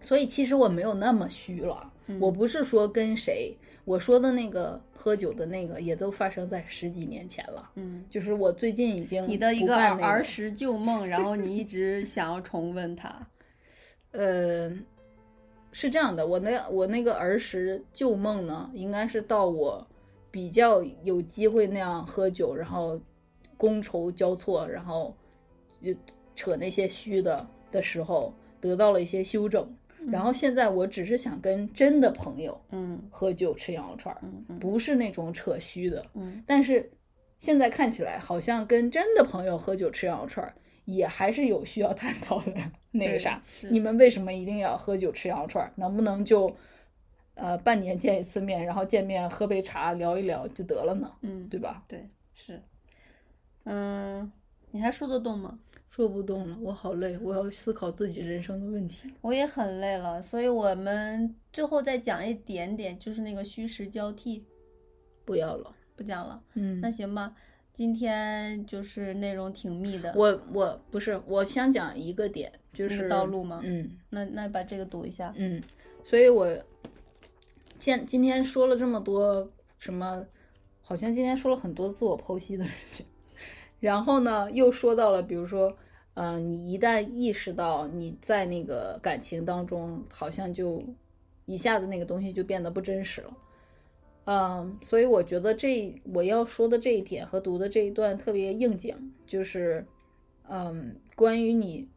所以其实我没有那么虚了。嗯我不是说跟谁，我说的那个喝酒的那个，也都发生在十几年前了。嗯，就是我最近已经你的一个儿儿时旧梦，然后你一直想要重温它。呃，是这样的，我那我那个儿时旧梦呢，应该是到我比较有机会那样喝酒，然后觥筹交错，然后就扯那些虚的的时候，得到了一些修正。然后现在我只是想跟真的朋友嗯喝酒吃羊肉串儿，不是那种扯虚的。嗯但是现在看起来好像跟真的朋友喝酒吃羊肉串儿，也还是有需要探讨的那个啥。你们为什么一定要喝酒吃羊肉串儿？能不能就呃半年见一次面，然后见面喝杯茶聊一聊就得了呢？嗯对吧？对是，嗯，你还说得动吗？说不动了，我好累，我要思考自己人生的问题。我也很累了，所以我们最后再讲一点点，就是那个虚实交替，不要了，不讲了。嗯，那行吧，今天就是内容挺密的，我我不是，我想讲一个点，就是道路吗嗯那那把这个读一下。嗯，所以我现今天说了这么多什么，好像今天说了很多自我剖析的事情，然后呢，又说到了，比如说，呃，你一旦意识到你在那个感情当中，好像就一下子那个东西就变得不真实了。嗯，所以我觉得这我要说的这一点和读的这一段特别应景，就是，嗯，关于你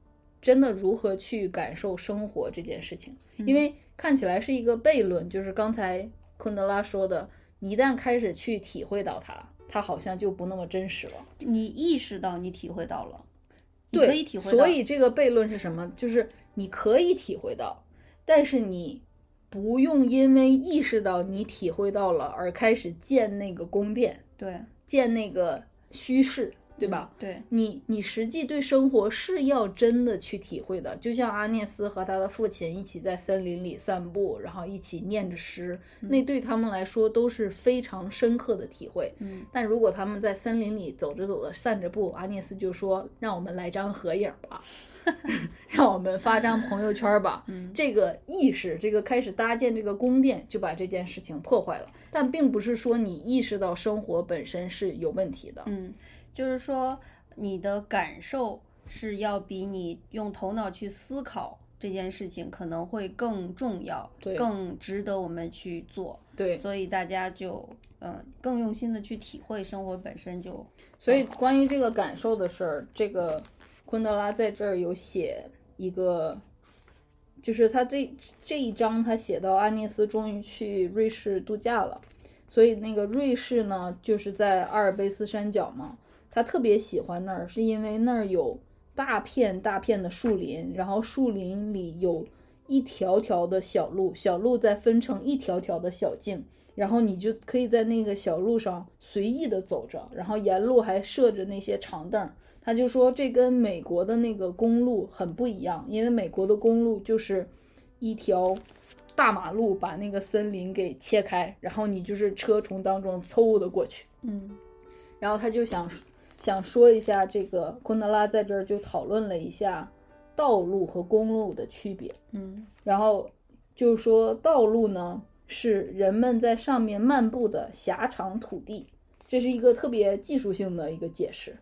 真的如何去感受生活这件事情，因为看起来是一个悖论，就是刚才昆德拉说的，你一旦开始去体会到它，它好像就不那么真实了。你意识到你体会到了，对，可以体会到，所以这个悖论是什么？就是你可以体会到，但是你不用因为意识到你体会到了而开始建那个宫殿，对建那个虚饰，对吧？？对，你你实际对生活是要真的去体会的，就像阿涅斯和他的父亲一起在森林里散步，然后一起念着诗，那对他们来说都是非常深刻的体会。嗯但如果他们在森林里走着走着散着步，阿涅斯就说：“让我们来张合影吧，让我们发张朋友圈吧。嗯这个意识，这个开始搭建这个宫殿，就把这件事情破坏了。但并不是说你意识到生活本身是有问题的。嗯，就是说你的感受是要比你用头脑去思考这件事情可能会更重要，对更值得我们去做。对，所以大家就嗯更用心的去体会生活本身就所以关于这个感受的事儿，这个昆德拉在这儿有写一个，就是他这这一章他写到安涅斯终于去瑞士度假了，所以那个瑞士呢就是在阿尔卑斯山脚嘛，他特别喜欢那儿，是因为那儿有大片大片的树林，然后树林里有一条条的小路，小路再分成一条条的小径。然后你就可以在那个小路上随意的走着，然后沿路还设着那些长凳。他就说这跟美国的那个公路很不一样，因为美国的公路就是一条大马路把那个森林给切开，然后你就是车从当中嗖的过去。嗯然后他就想想说一下这个昆德拉在这儿就讨论了一下道路和公路的区别。嗯然后就说道路呢是人们在上面漫步的狭长土地，这是一个特别技术性的一个解释，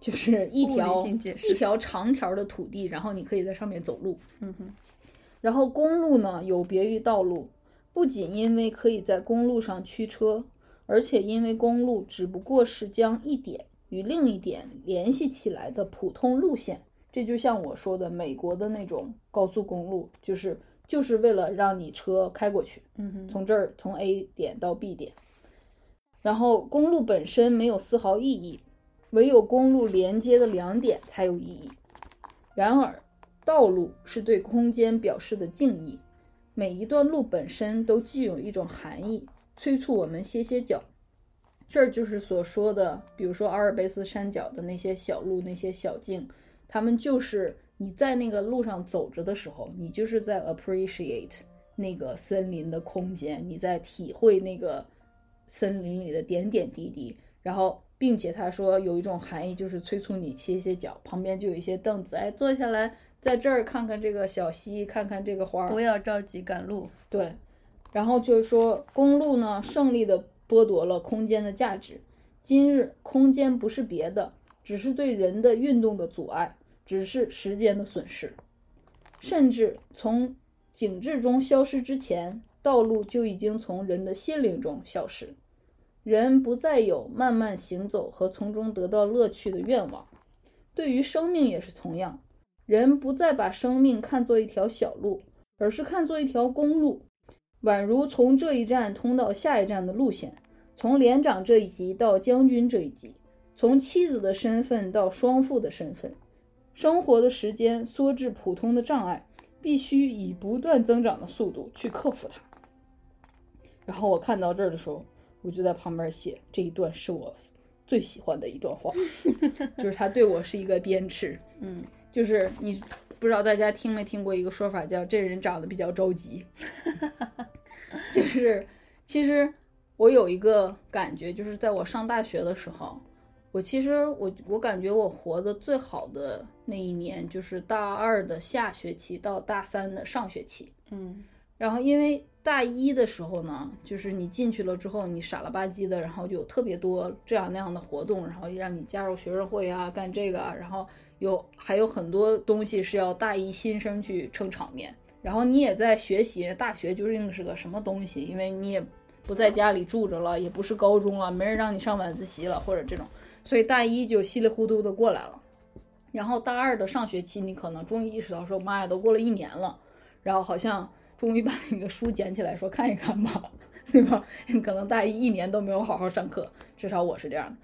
就是一条一条长条的土地，然后你可以在上面走路。嗯哼然后公路呢有别于道路，不仅因为可以在公路上驱车，而且因为公路只不过是将一点与另一点联系起来的普通路线。这就像我说的，美国的那种高速公路，就是就是为了让你车开过去，嗯哼从这儿从 A 点到 B 点。然后公路本身没有丝毫意义，唯有公路连接的两点才有意义。然而，道路是对空间表示的敬意，每一段路本身都具有一种含义，催促我们歇歇脚。这儿就是所说的，比如说阿尔卑斯山脚的那些小路、那些小径，他们就是你在那个路上走着的时候，你就是在 appreciate 那个森林的空间，你在体会那个森林里的点点滴滴。然后，并且他说有一种含义，就是催促你歇歇脚，旁边就有一些凳子，哎，坐下来，在这儿看看这个小溪，看看这个花儿。不要着急赶路。对，然后就是说，公路呢胜利的剥夺了空间的价值。今日空间不是别的，只是对人的运动的阻碍，只是时间的损失。甚至从景致中消失之前，道路就已经从人的心灵中消失。人不再有慢慢行走和从中得到乐趣的愿望。对于生命也是同样，人不再把生命看作一条小路，而是看作一条公路，宛如从这一站通到下一站的路线，从连长这一级到将军这一级，从妻子的身份到双父的身份。生活的时间缩至普通的障碍，必须以不断增长的速度去克服它。然后我看到这儿的时候，我就在旁边写这一段是我最喜欢的一段话，就是他对我是一个鞭笞。嗯，就是你不知道大家听没听过一个说法，叫这人长得比较着急。就是其实我有一个感觉，就是在我上大学的时候，我其实我我感觉我活的最好的那一年，就是大二的下学期到大三的上学期。嗯然后因为大一的时候呢，就是你进去了之后，你傻了吧唧的，然后就有特别多这样那样的活动，然后让你加入学生会啊，干这个啊，然后有还有很多东西是要大一新生去撑场面，然后你也在学习，大学究竟是个什么东西？因为你也不在家里住着了，也不是高中了，没人让你上晚自习了，或者这种，所以大一就稀里糊涂的过来了。然后大二的上学期，你可能终于意识到说，妈呀，都过了一年了，然后好像终于把那个书捡起来说看一看吧，对吧？可能大一一年都没有好好上课，至少我是这样的。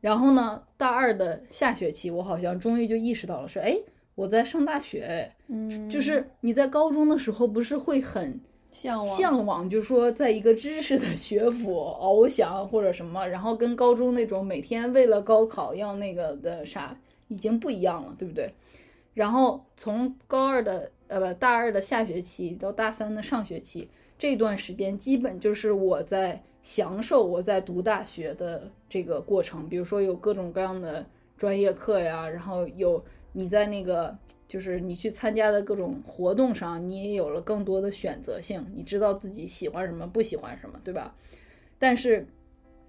然后呢，大二的下学期，我好像终于就意识到了，说，哎，我在上大学，哎，嗯，就是你在高中的时候不是会很向往向往，就是说在一个知识的学府翱翔或者什么，然后跟高中那种每天为了高考要那个的啥已经不一样了，对不对？然后从高二的呃不大二的下学期到大三的上学期这段时间，基本就是我在享受我在读大学的这个过程，比如说有各种各样的专业课呀，然后有你在那个就是你去参加的各种活动上，你也有了更多的选择性，你知道自己喜欢什么，不喜欢什么，对吧？但是，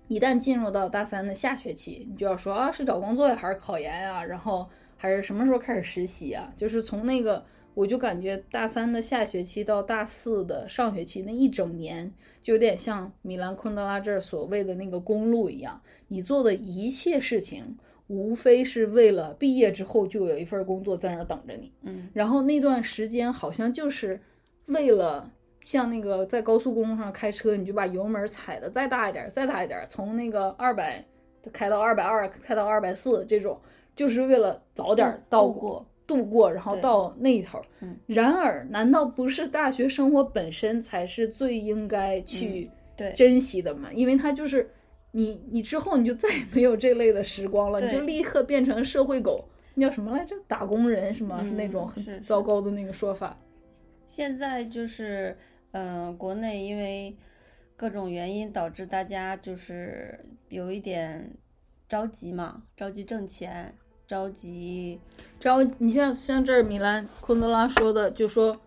一旦进入到大三的下学期，你就要说啊，是找工作呀，还是考研呀？然后还是什么时候开始实习啊？就是从那个，我就感觉大三的下学期到大四的上学期那一整年，就有点像米兰昆德拉这儿所谓的那个公路一样，你做的一切事情。无非是为了毕业之后就有一份工作在那儿等着你，嗯，然后那段时间好像就是为了像那个在高速公路上开车，你就把油门踩的再大一点，再大一点，从那个二百开到二百二，开到二百四这种，就是为了早点到度过。度过，然后到那一头。嗯。然而，难道不是大学生活本身才是最应该去对。珍惜的吗？因为它就是你，你之后你就再也没有这类的时光了，你就立刻变成社会狗。那叫什么来着？打工人是吗？是那种很糟糕的那个说法。现在就是，嗯、国内因为各种原因导致大家就是有一点着急嘛，着急挣钱，着急，只要你像像这儿米兰昆德拉说的，就说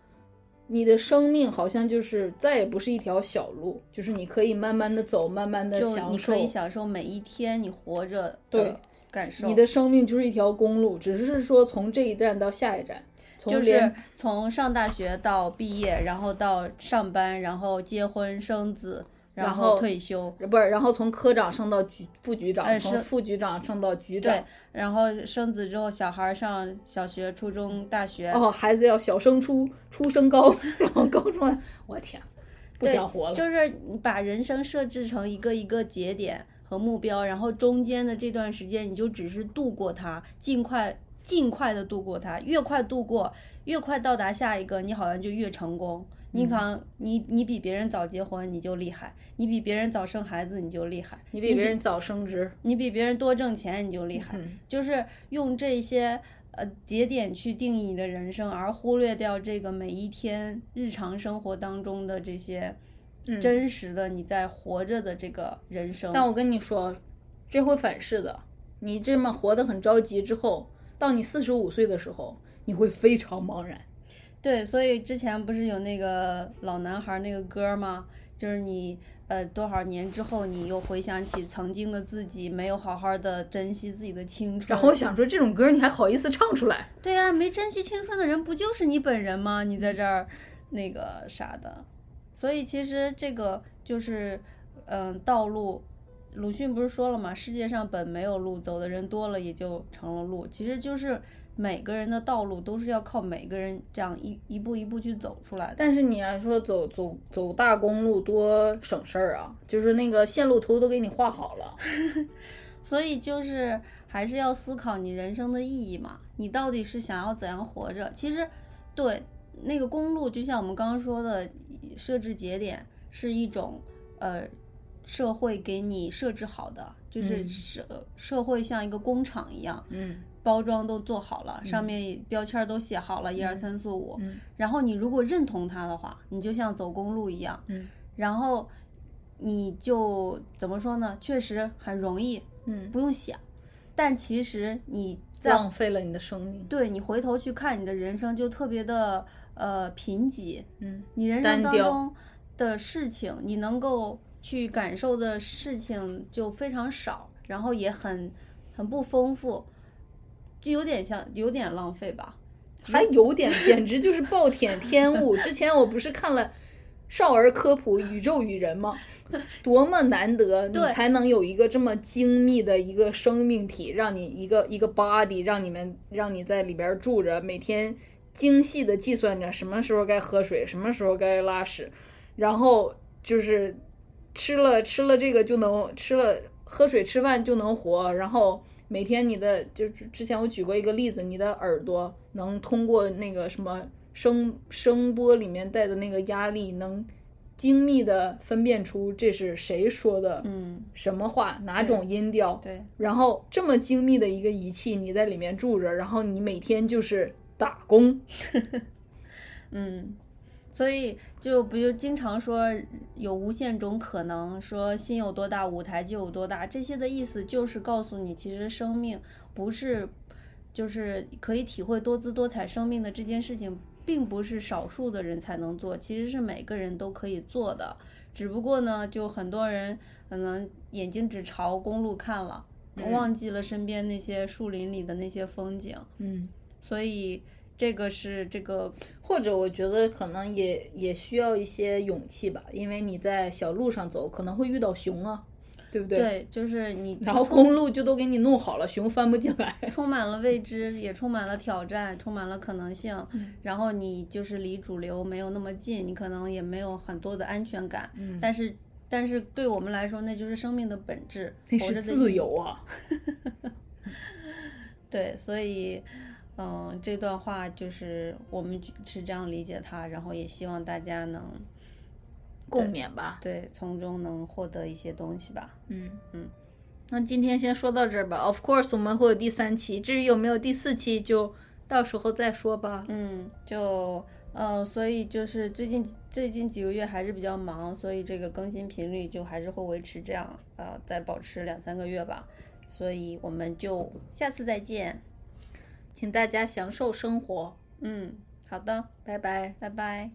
你的生命好像就是再也不是一条小路，就是你可以慢慢的走，慢慢的享受。你可以享受每一天你活着对的感受。你的生命就是一条公路，只是说从这一站到下一站，从就是从上大学到毕业，然后到上班，然后结婚生子，然然后退休，不是，然后从科长升到局副局长，从副局长升到局长对。，然后生子之后，小孩上小学、初中、大学，哦，孩子要小升初，初升高，然后高中，我天，不想活了。就是你把人生设置成一个一个节点和目标，然后中间的这段时间你就只是度过它，尽快尽快的度过它，越快度过，越快到达下一个，你好像就越成功。你可能你你比别人早结婚你就厉害，你比别人早生孩子你就厉害，你比别人早升职，你比别人多挣钱你就厉害，嗯就是用这些呃节点去定义你的人生，而忽略掉这个每一天日常生活当中的这些嗯真实的你在活着的这个人生。但我跟你说，这会反噬的。你这么活得很着急之后，到你四十五岁的时候，你会非常茫然。对，所以之前不是有那个老男孩那个歌吗？就是你呃多少年之后，你又回想起曾经的自己，没有好好的珍惜自己的青春。然后我想说，这种歌你还好意思唱出来？对呀、没珍惜青春的人不就是你本人吗？你在这儿那个啥的，所以其实这个就是，嗯、道路鲁迅不是说了吗？世界上本没有路，走的人多了也就成了路。其实就是每个人的道路都是要靠每个人这样一一步一步去走出来的。但是你要说走走走大公路多省事儿啊，就是那个线路图都给你画好了。所以就是还是要思考你人生的意义嘛，你到底是想要怎样活着？其实，对那个公路，就像我们刚刚说的，设置节点是一种呃社会给你设置好的，就是嗯社、社会像一个工厂一样，嗯包装都做好了，上面标签儿都写好了，一二三四五。嗯然后你如果认同它的话，你就像走公路一样，嗯然后你就怎么说呢？确实很容易，嗯，不用想。但其实你在浪费了你的生命。对你回头去看你的人生，就特别的呃贫瘠。嗯你人生当中的事情，你能够去感受的事情就非常少，然后也很很不丰富，就有点像有点浪费吧。还有点，简直就是暴殄天物。之前我不是看了少儿科普《宇宙与人》吗？多么难得，你才能有一个这么精密的一个生命体，让你一个一个 body，让你们让你在里边住着，每天精细的计算着什么时候该喝水，什么时候该拉屎，然后就是吃了吃了这个就能吃了喝水吃饭就能活，然后每天你的就是之前我举过一个例子，你的耳朵能通过那个什么声声波里面带的那个压力，能精密的分辨出这是谁说的嗯，什么话，哪种音调。对，然后这么精密的一个仪器，你在里面住着，然后你每天就是打工。嗯。所以就不就经常说有无限种可能，说心有多大，舞台就有多大。这些的意思就是告诉你，其实生命不是，就是可以体会多姿多彩生命的这件事情，并不是少数的人才能做，其实是每个人都可以做的。只不过呢，就很多人可能眼睛只朝公路看了，忘记了身边那些树林里的那些风景。嗯，所以这个是这个或者我觉得可能也也需要一些勇气吧，因为你在小路上走，可能会遇到熊啊，对不对？。对，就是你然后公路就都给你弄好了，熊翻不进来。充满了未知，也充满了挑战，充满了可能性。嗯然后你就是离主流没有那么近，你可能也没有很多的安全感。嗯但是，但是对我们来说，那就是生命的本质，那是。自由啊！对，所以，嗯，这段话就是我们是这样理解它，然后也希望大家能共勉吧。对从中能获得一些东西吧。嗯嗯，那今天先说到这儿吧。Of course，我们会有第三期，至于有没有第四期，就到时候再说吧。嗯，就呃，所以就是最近最近几个月还是比较忙，所以这个更新频率就还是会维持这样，呃，再保持两三个月吧。所以我们就下次再见。请大家享受生活，嗯，好的，拜拜。拜拜。